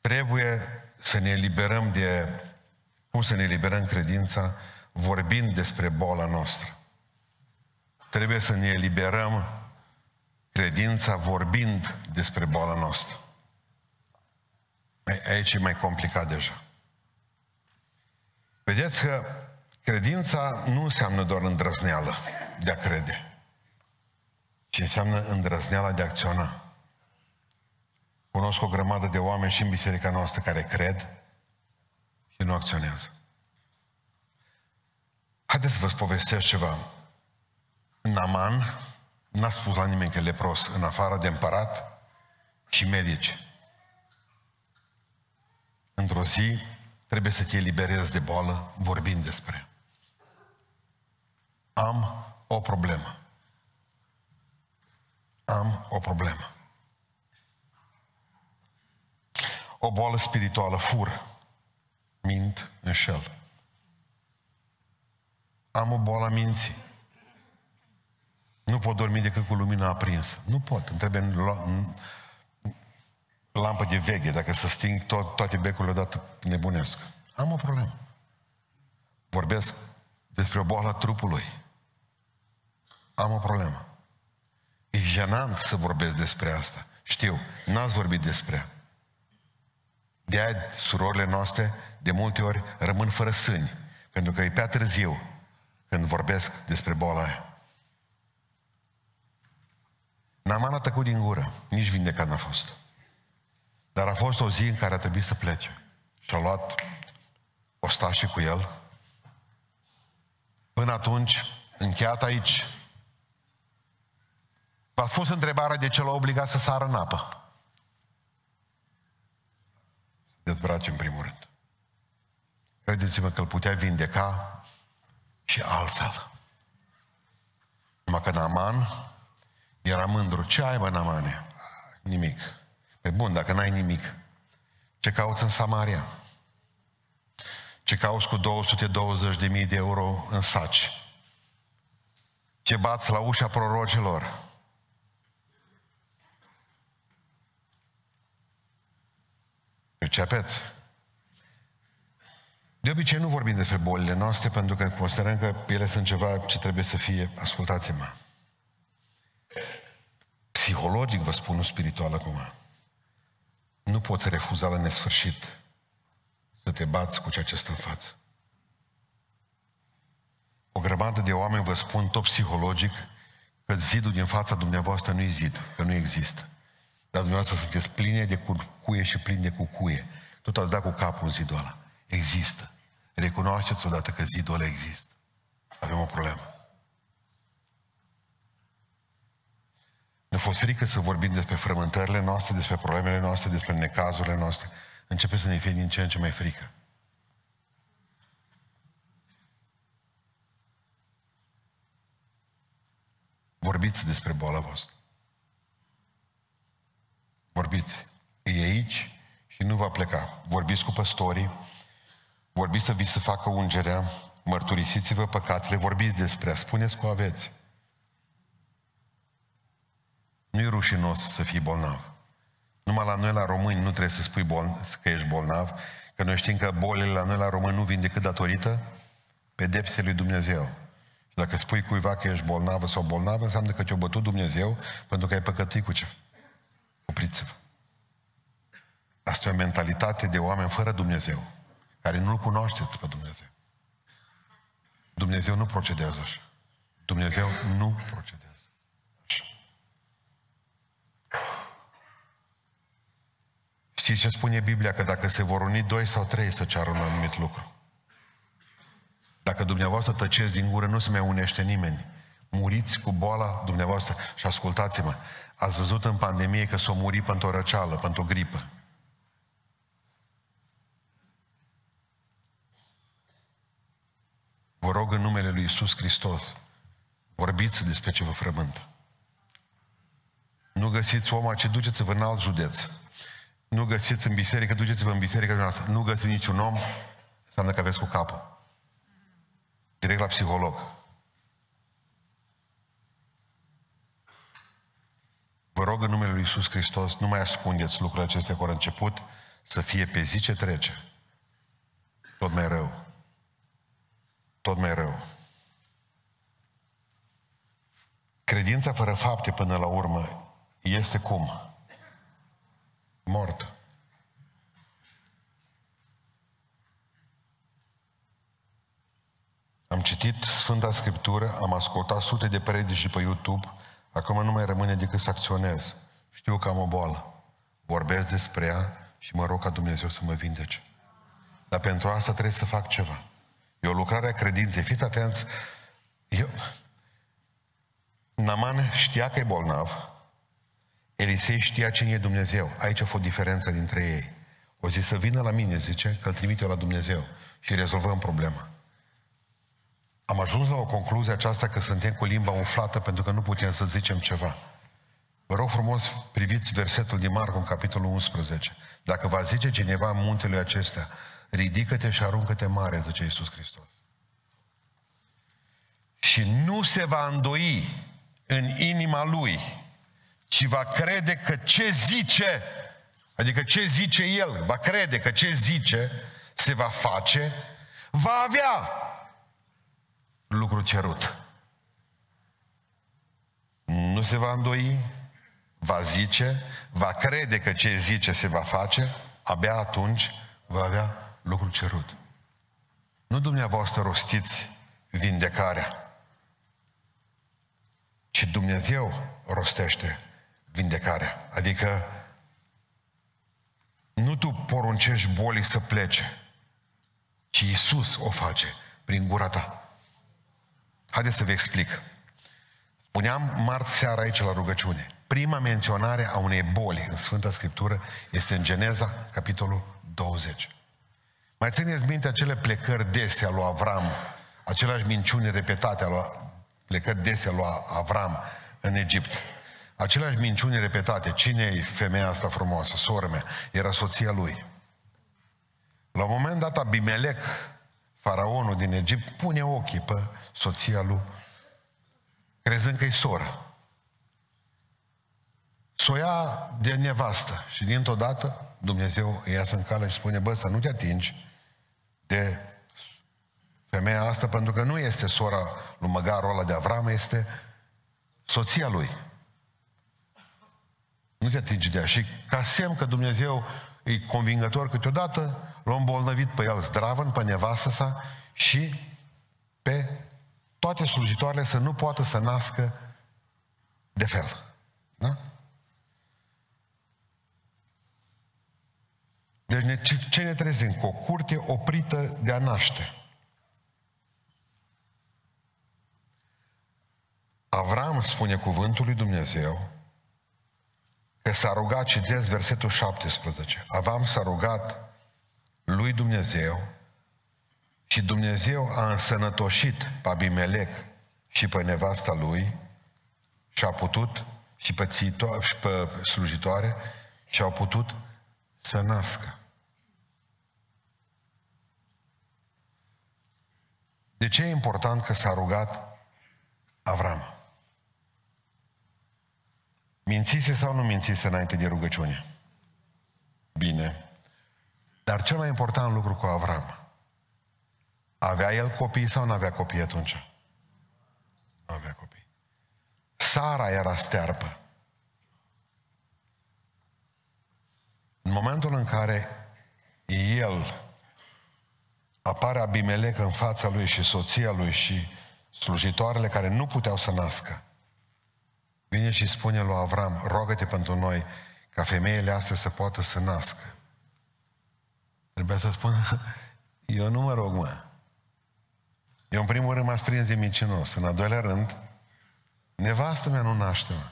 Trebuie să ne eliberăm de, cum să ne eliberăm credința, vorbind despre boala noastră. Trebuie să ne eliberăm credința vorbind despre boala noastră. Aici e mai complicat deja. Vedeți că credința nu înseamnă doar îndrăzneală de a crede, ci înseamnă îndrăzneala de a acționa. Cunosc o grămadă de oameni și în biserica noastră care cred și nu acționează. Haideți să vă povestesc ceva. Naman n-a spus la nimeni că e lepros, în afară de împărat și medici. Într-o zi trebuie să te eliberezi de boală vorbind despre. Am o problemă. Am o problemă. o boală spirituală, fur, mint, înșel. Am o boală a minții. Nu pot dormi decât cu lumina aprinsă. Nu pot. Îmi trebuie lampă de veche. Dacă să sting tot, toate becurile odată, nebunesc. Am o problemă. Vorbesc despre o boală a trupului. Am o problemă. E jenant să vorbesc despre asta. Știu, n-ați vorbit despre ea. De aia surorile noastre de multe ori rămân fără sâni, pentru că e prea târziu când vorbesc despre boala aia. N-am tăcut din gură, nici vindecat n-a fost. Dar a fost o zi în care a trebuit să plece. Și a luat și cu el. Până atunci, încheiat aici, V-ați spus întrebarea de ce l-a obligat să sară în apă. Dezbrace în primul rând. Credeți-mă că îl putea vindeca și altfel. Numai că Naman era mândru. Ce ai, bă, Namane? Nimic. Pe bun, dacă n-ai nimic, ce cauți în Samaria? Ce cauți cu 220.000 de euro în saci? Ce bați la ușa prorocilor? Percepeți? De obicei nu vorbim despre bolile noastre pentru că considerăm că ele sunt ceva ce trebuie să fie, ascultați-mă, psihologic vă spun, nu spiritual acum. Nu poți refuza la nesfârșit să te bați cu ceea ce stă în față. O grămadă de oameni vă spun tot psihologic că zidul din fața dumneavoastră nu e zid, că nu există. Dar dumneavoastră sunteți pline de cuie și plini de cucuie. Tot ați dat cu capul în zidul ăla. Există. Recunoașteți odată că zidul ăla există. Avem o problemă. Ne-a fost frică să vorbim despre frământările noastre, despre problemele noastre, despre necazurile noastre. Începe să ne fie din ce în ce mai frică. Vorbiți despre boala voastră. Vorbiți. E aici și nu va pleca. Vorbiți cu păstorii, vorbiți să vi să facă ungerea, mărturisiți-vă păcatele, vorbiți despre ea, spuneți cu aveți. Nu e rușinos să fii bolnav. Numai la noi, la români, nu trebuie să spui bol- că ești bolnav, că noi știm că bolile la noi, la români, nu vin decât datorită pedepsei lui Dumnezeu. Și dacă spui cuiva că ești bolnavă sau bolnavă, înseamnă că te-a bătut Dumnezeu pentru că ai păcătuit cu ce? Opriți-vă. Asta e o mentalitate de oameni fără Dumnezeu, care nu-L cunoașteți pe Dumnezeu. Dumnezeu nu procedează așa. Dumnezeu nu procedează. Știți ce spune Biblia? Că dacă se vor uni doi sau trei să ceară un anumit lucru. Dacă dumneavoastră tăceți din gură, nu se mai unește nimeni. Muriți cu boala dumneavoastră. Și ascultați-mă, ați văzut în pandemie că s-o muri pentru o răceală, pentru o gripă. Vă rog în numele Lui Isus Hristos, vorbiți despre ce vă frământă. Nu găsiți omul ce duceți-vă în alt județ nu găsiți în biserică, duceți-vă în biserică noastră, nu găsiți niciun om, înseamnă că aveți cu capul. Direct la psiholog. Vă rog în numele Lui Iisus Hristos, nu mai ascundeți lucrurile acestea care au început să fie pe zi ce trece. Tot mai rău. Tot mai rău. Credința fără fapte până la urmă este cum? Mortă. Am citit Sfânta Scriptură, am ascultat sute de predici pe YouTube, acum nu mai rămâne decât să acționez. Știu că am o boală. Vorbesc despre ea și mă rog ca Dumnezeu să mă vindece. Dar pentru asta trebuie să fac ceva. E o lucrare a credinței. Fiți atenți. Eu... Naman știa că e bolnav, Elisei știa cine e Dumnezeu. Aici a fost diferența dintre ei. O zis să vină la mine, zice, că îl trimit eu la Dumnezeu și rezolvăm problema. Am ajuns la o concluzie aceasta că suntem cu limba umflată pentru că nu putem să zicem ceva. Vă rog frumos, priviți versetul din Marcu în capitolul 11. Dacă va zice cineva în muntele acestea, ridică-te și aruncă-te mare, zice Iisus Hristos. Și nu se va îndoi în inima lui și va crede că ce zice, adică ce zice el, va crede că ce zice se va face, va avea lucru cerut. Nu se va îndoi, va zice, va crede că ce zice se va face, abia atunci va avea lucru cerut. Nu dumneavoastră rostiți vindecarea, ci Dumnezeu rostește vindecarea. Adică nu tu poruncești bolii să plece, ci Iisus o face prin gura ta. Haideți să vă explic. Spuneam marți seara aici la rugăciune. Prima menționare a unei boli în Sfânta Scriptură este în Geneza, capitolul 20. Mai țineți minte acele plecări dese al lui Avram, aceleași minciuni repetate al lui plecări dese al lui Avram în Egipt. Aceleași minciuni repetate. Cine e femeia asta frumoasă? Sora mea. Era soția lui. La un moment dat Abimelec, faraonul din Egipt, pune ochii pe soția lui, crezând că e soră. S-o ia de nevastă și dintr-o dată Dumnezeu îi iasă în cale și spune, bă, să nu te atingi de femeia asta, pentru că nu este sora lui măgarul ăla de Avram, este soția lui. Nu te atingi de ea. Și ca semn că Dumnezeu e convingător câteodată, l-a îmbolnăvit pe el zdravăn, pe nevastă sa și pe toate slujitoarele să nu poată să nască de fel. Da? Deci ne, ce ne trezim? Cu o curte oprită de a naște. Avram, spune cuvântul lui Dumnezeu, că s-a rugat, citesc versetul 17, Avram s-a rugat lui Dumnezeu și Dumnezeu a însănătoșit pe Abimelec și pe nevasta lui și a putut și pe, țito- și pe slujitoare și au putut să nască. De ce e important că s-a rugat Avram? Mințise sau nu mințise înainte de rugăciune? Bine. Dar cel mai important lucru cu Avram, avea el copii sau nu avea copii atunci? Nu avea copii. Sara era stearpă. În momentul în care el apare Abimelec în fața lui și soția lui și slujitoarele care nu puteau să nască, vine și spune lui Avram, rogă-te pentru noi ca femeile astea să poată să nască. Trebuia să spună, *laughs* eu nu mă rog, mă. Eu în primul rând m-ați prins de mincinos. În al doilea rând, nevastă mea nu naște, mă.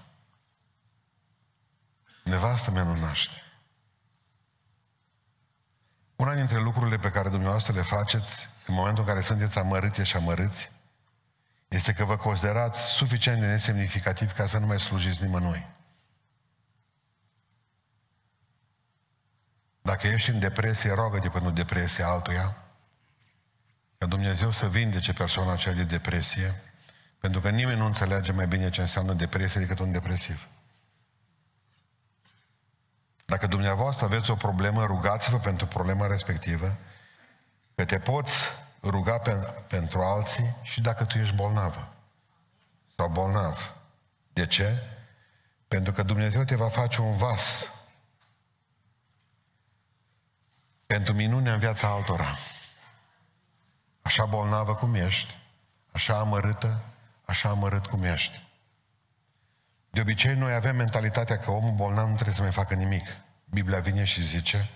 Nevastă mea nu naște. Una dintre lucrurile pe care dumneavoastră le faceți în momentul în care sunteți amărâte și amărâți este că vă considerați suficient de nesemnificativ ca să nu mai slujiți nimănui. Dacă ești în depresie, rogă-te pentru depresie altuia, ca Dumnezeu să vindece persoana aceea de depresie, pentru că nimeni nu înțelege mai bine ce înseamnă depresie decât un depresiv. Dacă dumneavoastră aveți o problemă, rugați-vă pentru problema respectivă, că te poți ruga pe, pentru alții și dacă tu ești bolnavă sau bolnav. De ce? Pentru că Dumnezeu te va face un vas pentru minune în viața altora. Așa bolnavă cum ești, așa amărâtă, așa amărât cum ești. De obicei, noi avem mentalitatea că omul bolnav nu trebuie să mai facă nimic. Biblia vine și zice,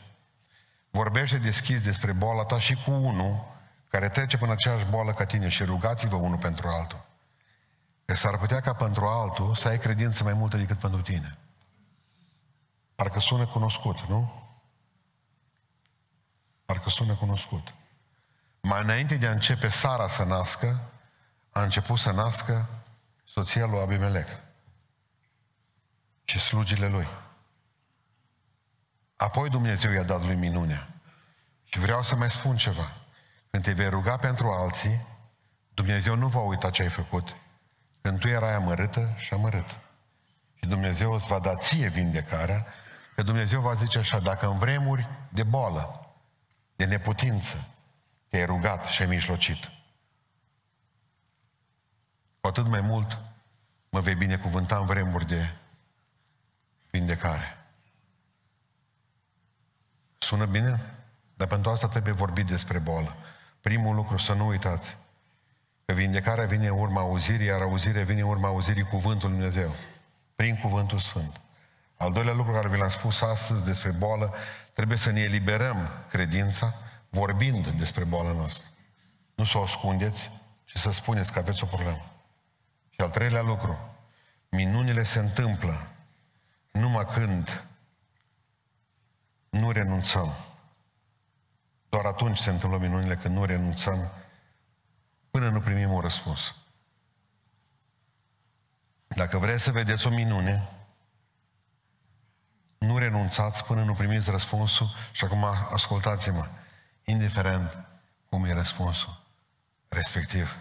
vorbește deschis despre boala ta și cu unul care trece până aceeași boală ca tine și rugați-vă unul pentru altul. Că s-ar putea ca pentru altul să ai credință mai multă decât pentru tine. Parcă sună cunoscut, nu? Parcă sună cunoscut. Mai înainte de a începe Sara să nască, a început să nască soția lui Abimelec și slugile lui. Apoi Dumnezeu i-a dat lui minunea. Și vreau să mai spun ceva. Când te vei ruga pentru alții, Dumnezeu nu va uita ce ai făcut. Când tu erai amărâtă și amărât. Și Dumnezeu îți va da ție vindecarea, că Dumnezeu va zice așa, dacă în vremuri de boală, de neputință, te-ai rugat și ai mijlocit, cu atât mai mult mă vei binecuvânta în vremuri de vindecare. Sună bine? Dar pentru asta trebuie vorbit despre boală. Primul lucru, să nu uitați, că vindecarea vine în urma auzirii, iar auzirea vine în urma auzirii cuvântul Lui Dumnezeu. Prin cuvântul Sfânt. Al doilea lucru care vi l-am spus astăzi despre boală, trebuie să ne eliberăm credința vorbind despre boala noastră. Nu să o ascundeți și să spuneți că aveți o problemă. Și al treilea lucru, Minunile se întâmplă numai când nu renunțăm. Doar atunci se întâmplă minunile când nu renunțăm până nu primim un răspuns. Dacă vreți să vedeți o minune, nu renunțați până nu primiți răspunsul și acum ascultați-mă, indiferent cum e răspunsul respectiv.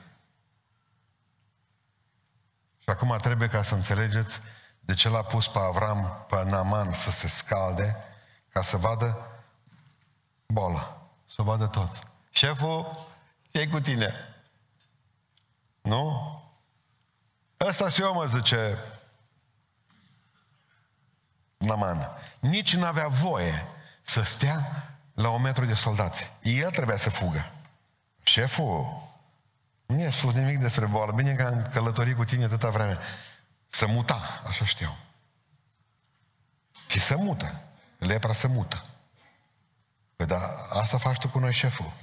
Și acum trebuie ca să înțelegeți de ce l-a pus pe Avram, pe Naman să se scalde, ca să vadă boala, să vadă toți. Șeful, ce cu tine? Nu? Ăsta și eu mă zice Naman. Nici nu avea voie să stea la un metru de soldați. El trebuia să fugă. Șeful, nu i-a spus nimic despre boală. Bine că am călătorit cu tine atâta vreme. Să muta, așa știu. Și să mută. Lepra să mută. Păi da, asta faci tu cu noi, șeful.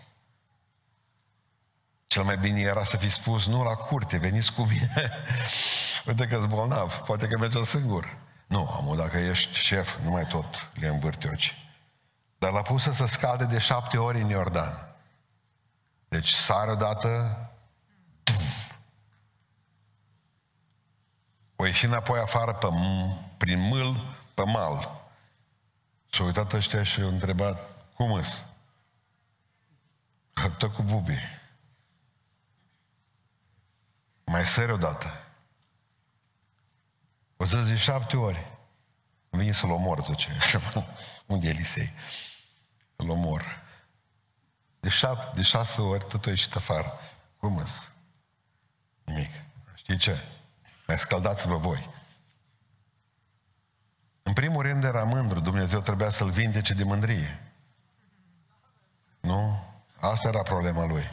Cel mai bine era să fi spus, nu la curte, veniți cu mine. *laughs* Uite că-s bolnav, poate că merge singur. Nu, amul, dacă ești șef, nu mai tot le învârte ochi. Dar l-a pus să scade de șapte ori în Iordan. Deci sare odată, o ieși înapoi afară pe, prin mâl, pe mal. S-a uitat ăștia și au întrebat, cum îs? Tot cu bubii. Mai sări odată. O să zici șapte ori. Vine să-l omor, zice. *laughs* Unde e Elisei? Îl omor. De, șap, de șase ori tot a ieșit afară. Cum îs? Nimic. Știi ce? Mai scăldați-vă voi. În primul rând era mândru, Dumnezeu trebuia să-l vindece de mândrie. Nu? Asta era problema lui.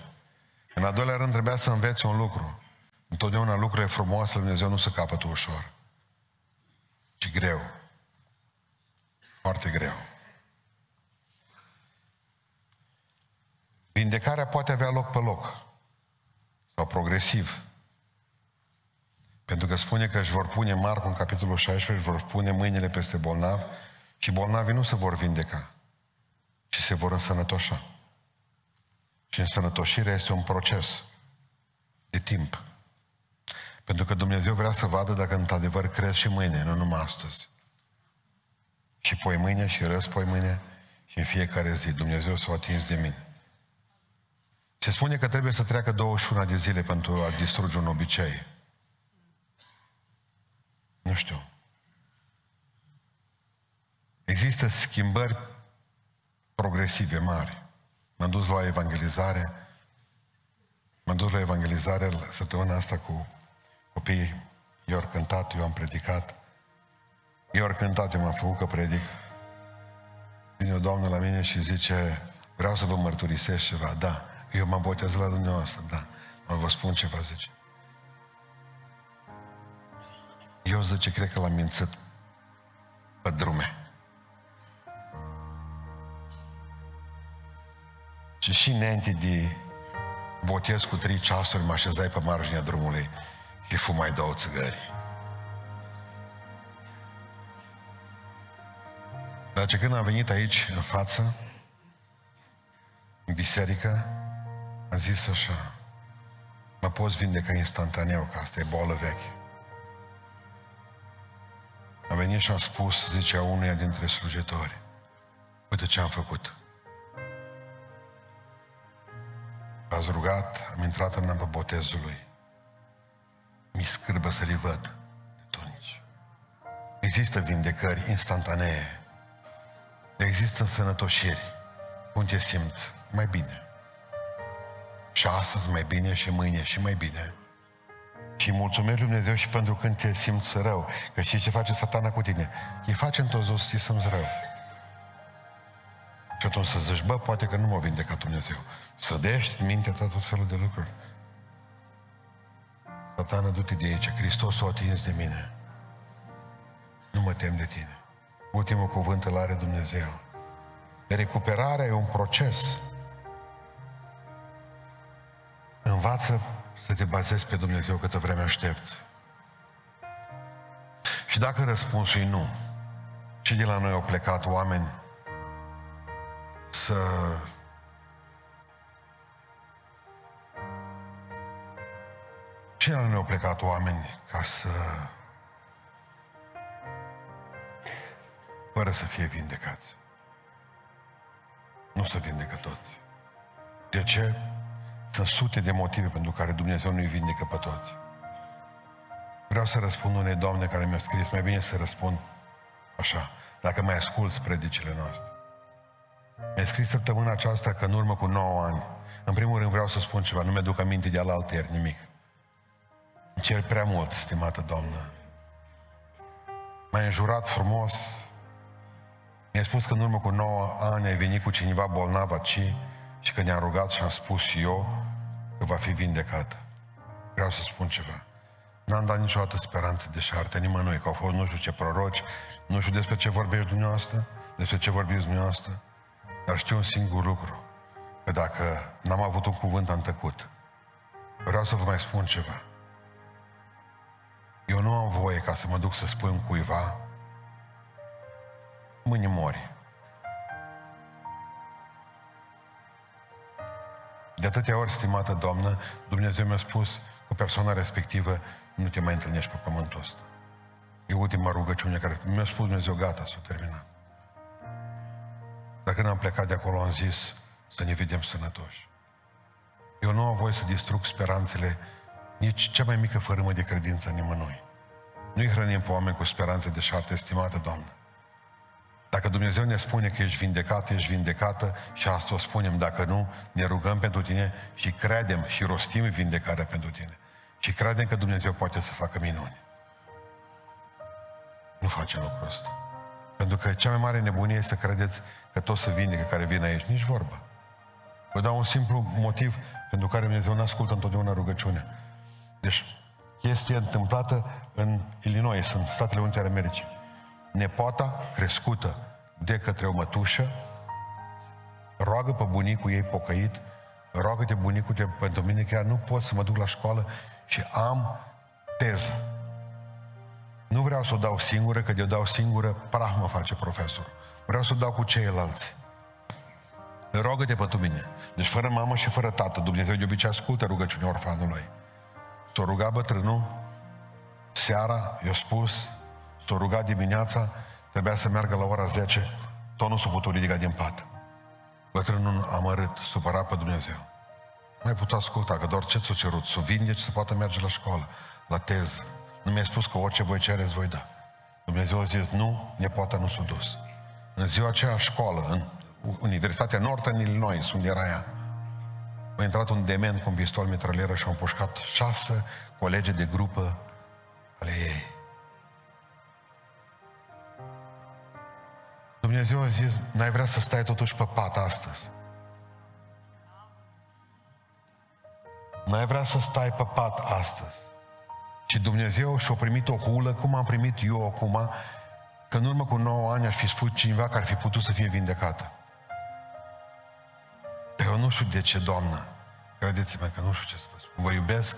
În al doilea rând trebuia să învețe un lucru. Întotdeauna lucrurile frumoase Dumnezeu nu se capătă ușor. Ci greu. Foarte greu. Vindecarea poate avea loc pe loc. Sau progresiv. Pentru că spune că își vor pune Marcu în capitolul 16, își vor pune mâinile peste bolnav și bolnavii nu se vor vindeca, ci se vor însănătoșa. Și însănătoșirea este un proces de timp. Pentru că Dumnezeu vrea să vadă dacă într-adevăr crezi și mâine, nu numai astăzi. Și poi mâine și răspoi mâine și în fiecare zi Dumnezeu s-a atins de mine. Se spune că trebuie să treacă 21 de zile pentru a distruge un obicei. Nu știu. Există schimbări progresive mari. M-am dus la evangelizare. M-am dus la evangelizare săptămâna asta cu copiii. Eu au cântat, eu am predicat. Eu au cântat, eu m-am făcut că predic. Vine o doamnă la mine și zice, vreau să vă mărturisesc ceva. Da, eu m-am botezat la dumneavoastră, da. Mă vă spun ceva, zice. Eu zice, cred că l-am mințit pe drume. Și și înainte de botez cu trei ceasuri mă așezai pe marginea drumului și fumai două țigări. Dar ce când am venit aici, în față, în biserică, am zis așa, mă poți vindeca instantaneu, că asta e boală veche. A venit și a spus, zicea unuia dintre slujitori, uite ce am făcut. Ați rugat, am intrat în apă botezului. Mi scârbă să le văd de atunci. Există vindecări instantanee. Există sănătoșiri. Cum te simți? Mai bine. Și astăzi mai bine și mâine și mai bine. Și mulțumesc Lui Dumnezeu și pentru când te simți rău. Că știi ce face satana cu tine? Îi face într-o zi să simți rău. Și atunci să zici, bă, poate că nu m-a vindecat Dumnezeu. Să dești în mintea ta tot felul de lucruri. Satana, du-te de aici. Hristos a atins de mine. Nu mă tem de tine. Ultimul cuvânt îl are Dumnezeu. Recuperarea e un proces. Învață să te bazezi pe Dumnezeu câtă vreme aștepți. Și dacă răspunsul e nu, și de la noi au plecat oameni să Și la noi au plecat oameni ca să fără să fie vindecați. Nu să vindecă toți. De ce? Sunt sute de motive pentru care Dumnezeu nu-i vindecă pe toți. Vreau să răspund unei doamne care mi-a scris, mai bine să răspund așa, dacă mai ascult predicile noastre. Mi-a scris săptămâna aceasta că în urmă cu 9 ani, în primul rând vreau să spun ceva, nu mi-aduc aminte de alaltă ieri nimic. Îmi cer prea mult, stimată doamnă. M-ai înjurat frumos. Mi-ai spus că în urmă cu 9 ani ai venit cu cineva bolnav aici și că ne-a rugat și am spus și eu că va fi vindecat. Vreau să spun ceva. N-am dat niciodată speranță de șarte nimănui, că au fost nu știu ce proroci, nu știu despre ce vorbești dumneavoastră, despre ce vorbiți dumneavoastră, dar știu un singur lucru, că dacă n-am avut un cuvânt, am tăcut. Vreau să vă mai spun ceva. Eu nu am voie ca să mă duc să spun cuiva, mâine mori. De atâtea ori, stimată Doamnă, Dumnezeu mi-a spus cu persoana respectivă, nu te mai întâlnești pe pământul ăsta. E ultima rugăciune care mi-a spus Dumnezeu, gata, s-a terminat. Dacă n-am plecat de acolo, am zis să ne vedem sănătoși. Eu nu am voie să distrug speranțele nici cea mai mică fărâmă de credință nimănui. Nu-i hrănim pe oameni cu speranțe de șarte, estimată Doamnă. Dacă Dumnezeu ne spune că ești vindecat, ești vindecată și asta o spunem. Dacă nu, ne rugăm pentru tine și credem și rostim vindecarea pentru tine. Și credem că Dumnezeu poate să facă minuni. Nu facem lucrul ăsta. Pentru că cea mai mare nebunie este să credeți că tot să vindecă care vine aici. Nici vorbă. Vă dau un simplu motiv pentru care Dumnezeu nu ascultă întotdeauna rugăciunea. Deci, chestie întâmplată în Illinois, în Statele Unite ale Americii. Nepoata crescută de către o mătușă roagă pe bunicul ei pocăit, roagă-te bunicul de, pentru mine chiar nu pot să mă duc la școală și am teză. Nu vreau să o dau singură, că de o dau singură, prah mă face profesorul. Vreau să o dau cu ceilalți. Rogă-te pe tu mine. Deci fără mamă și fără tată, Dumnezeu de obicei ascultă rugăciunea orfanului. S-a rugat bătrânul, seara i-a spus, s-a rugat dimineața, trebuia să meargă la ora 10, tot nu s-a putut ridica din pat. Bătrânul amărât, supărat pe Dumnezeu. Mai putut asculta, că doar ce ți-a cerut? Să vindeci, să poată merge la școală, la teză. Nu mi-ai spus că orice voi cereți, voi da. Dumnezeu a zis, nu, nepoata nu s-a dus. În ziua aceea școală, în Universitatea Northern Illinois, unde era ea, a intrat un dement cu un pistol mitralieră și a împușcat șase colegi de grupă ale ei. Dumnezeu a zis, n-ai vrea să stai totuși pe pat astăzi. N-ai vrea să stai pe pat astăzi. Și Dumnezeu și-a primit o hulă, cum am primit eu acum, că în urmă cu 9 ani aș fi spus cineva care ar fi putut să fie vindecată. Eu nu știu de ce, Doamnă. Credeți-mă că nu știu ce să vă spun. Vă iubesc.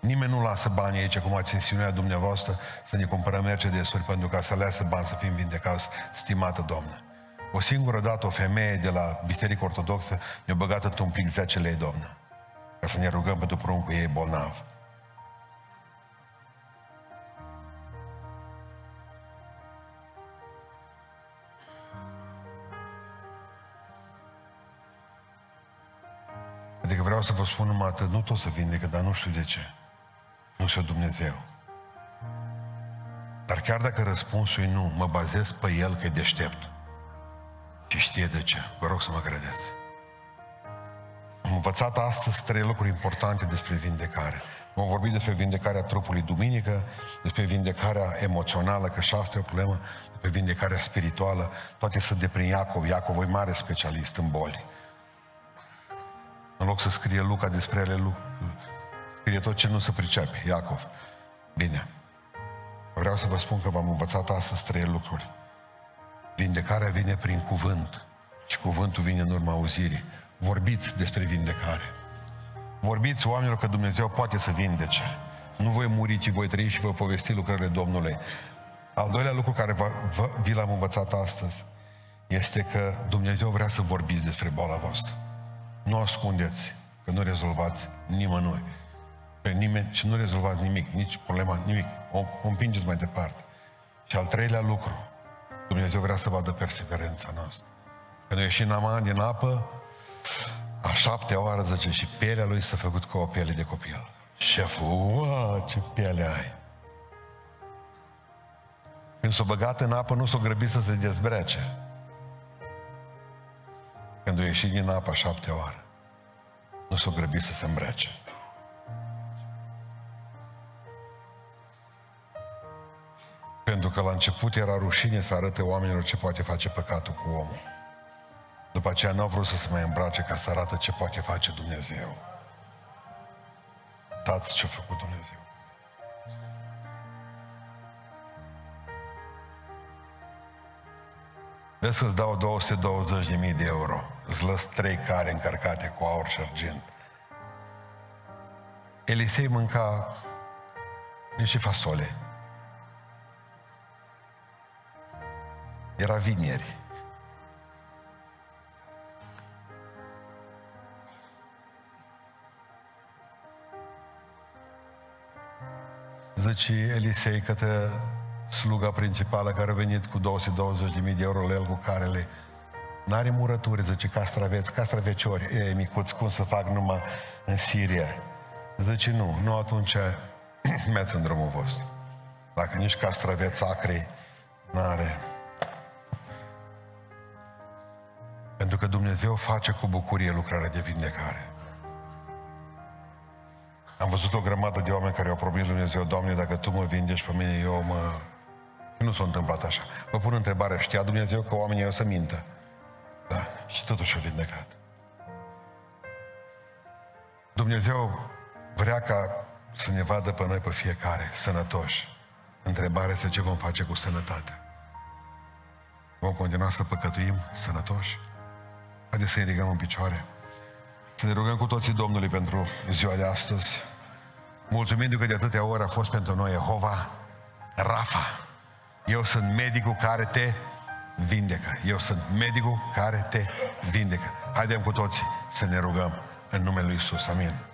Nimeni nu lasă banii aici, cum ați insinuat dumneavoastră, să ne cumpărăm Mercedes-uri pentru ca să lasă bani să fim vindecați, stimată Doamnă. O singură dată o femeie de la Biserica Ortodoxă ne-a băgat într-un pic 10 lei, Doamnă, ca să ne rugăm pentru pruncul ei bolnav. Adică vreau să vă spun numai atât, nu tot să vindecă, dar nu știu de ce. Nu știu Dumnezeu. Dar chiar dacă răspunsul e nu, mă bazez pe el că e deștept. Și știe de ce. Vă rog să mă credeți. Am învățat astăzi trei lucruri importante despre vindecare. Vom vorbi despre vindecarea trupului duminică, despre vindecarea emoțională, că și asta e o problemă, despre vindecarea spirituală. Toate sunt de prin Iacov. Iacov e mare specialist în boli. În loc să scrie Luca despre ele, scrie tot ce nu se pricepe, Iacov. Bine. Vreau să vă spun că v-am învățat astăzi trei lucruri. Vindecarea vine prin cuvânt și cuvântul vine în urma auzirii. Vorbiți despre vindecare. Vorbiți oamenilor că Dumnezeu poate să vindece. Nu voi muri, ci voi trăi și vă povesti lucrările Domnului. Al doilea lucru care vă, vă, vi l-am învățat astăzi este că Dumnezeu vrea să vorbiți despre boala voastră. Nu ascundeți, că nu rezolvați nimănui. Pe nimeni și nu rezolvați nimic, nici problema, nimic. O, o împingeți mai departe. Și al treilea lucru, Dumnezeu vrea să vadă perseverența noastră. Când a ieșit Naman din apă, a șaptea oară, zice, și pielea lui s-a făcut ca o piele de copil. Șeful, uau, ce piele ai! Când s-a băgat în apă, nu s-a grăbit să se dezbrece. Când a ieșit din apă a șaptea oară, nu s-a grăbit să se îmbrece. Pentru că la început era rușine să arate oamenilor ce poate face păcatul cu omul. După aceea nu au vrut să se mai îmbrace ca să arată ce poate face Dumnezeu. Uitați ce a făcut Dumnezeu. Vezi să-ți dau 220.000 de euro. Îți lăs trei care încărcate cu aur și argint. Elisei mânca niște fasole. Era vineri. Zice Elisei către sluga principală care a venit cu 220.000 de euro la el cu carele. N-are murături, zice, castraveți, castraveciori, e micuți, cum să fac numai în Siria? Zice, nu, nu atunci *clears throat* merți în drumul vostru. Dacă nici castraveți acri n-are. Pentru că Dumnezeu face cu bucurie lucrarea de vindecare. Am văzut o grămadă de oameni care au promis Dumnezeu, Doamne, dacă Tu mă vindești pe mine, eu mă... Nu s-a întâmplat așa. Vă pun întrebarea, știa Dumnezeu că oamenii o să mintă? Da, și totuși a vindecat. Dumnezeu vrea ca să ne vadă pe noi, pe fiecare, sănătoși. Întrebarea este ce vom face cu sănătatea. Vom continua să păcătuim sănătoși? Haideți să ne ridicăm în picioare. Să ne rugăm cu toții Domnului pentru ziua de astăzi. Mulțumindu că de atâtea ori a fost pentru noi Jehova Rafa. Eu sunt medicul care te vindecă. Eu sunt medicul care te vindecă. Haidem cu toții să ne rugăm în numele Lui Isus. Amin.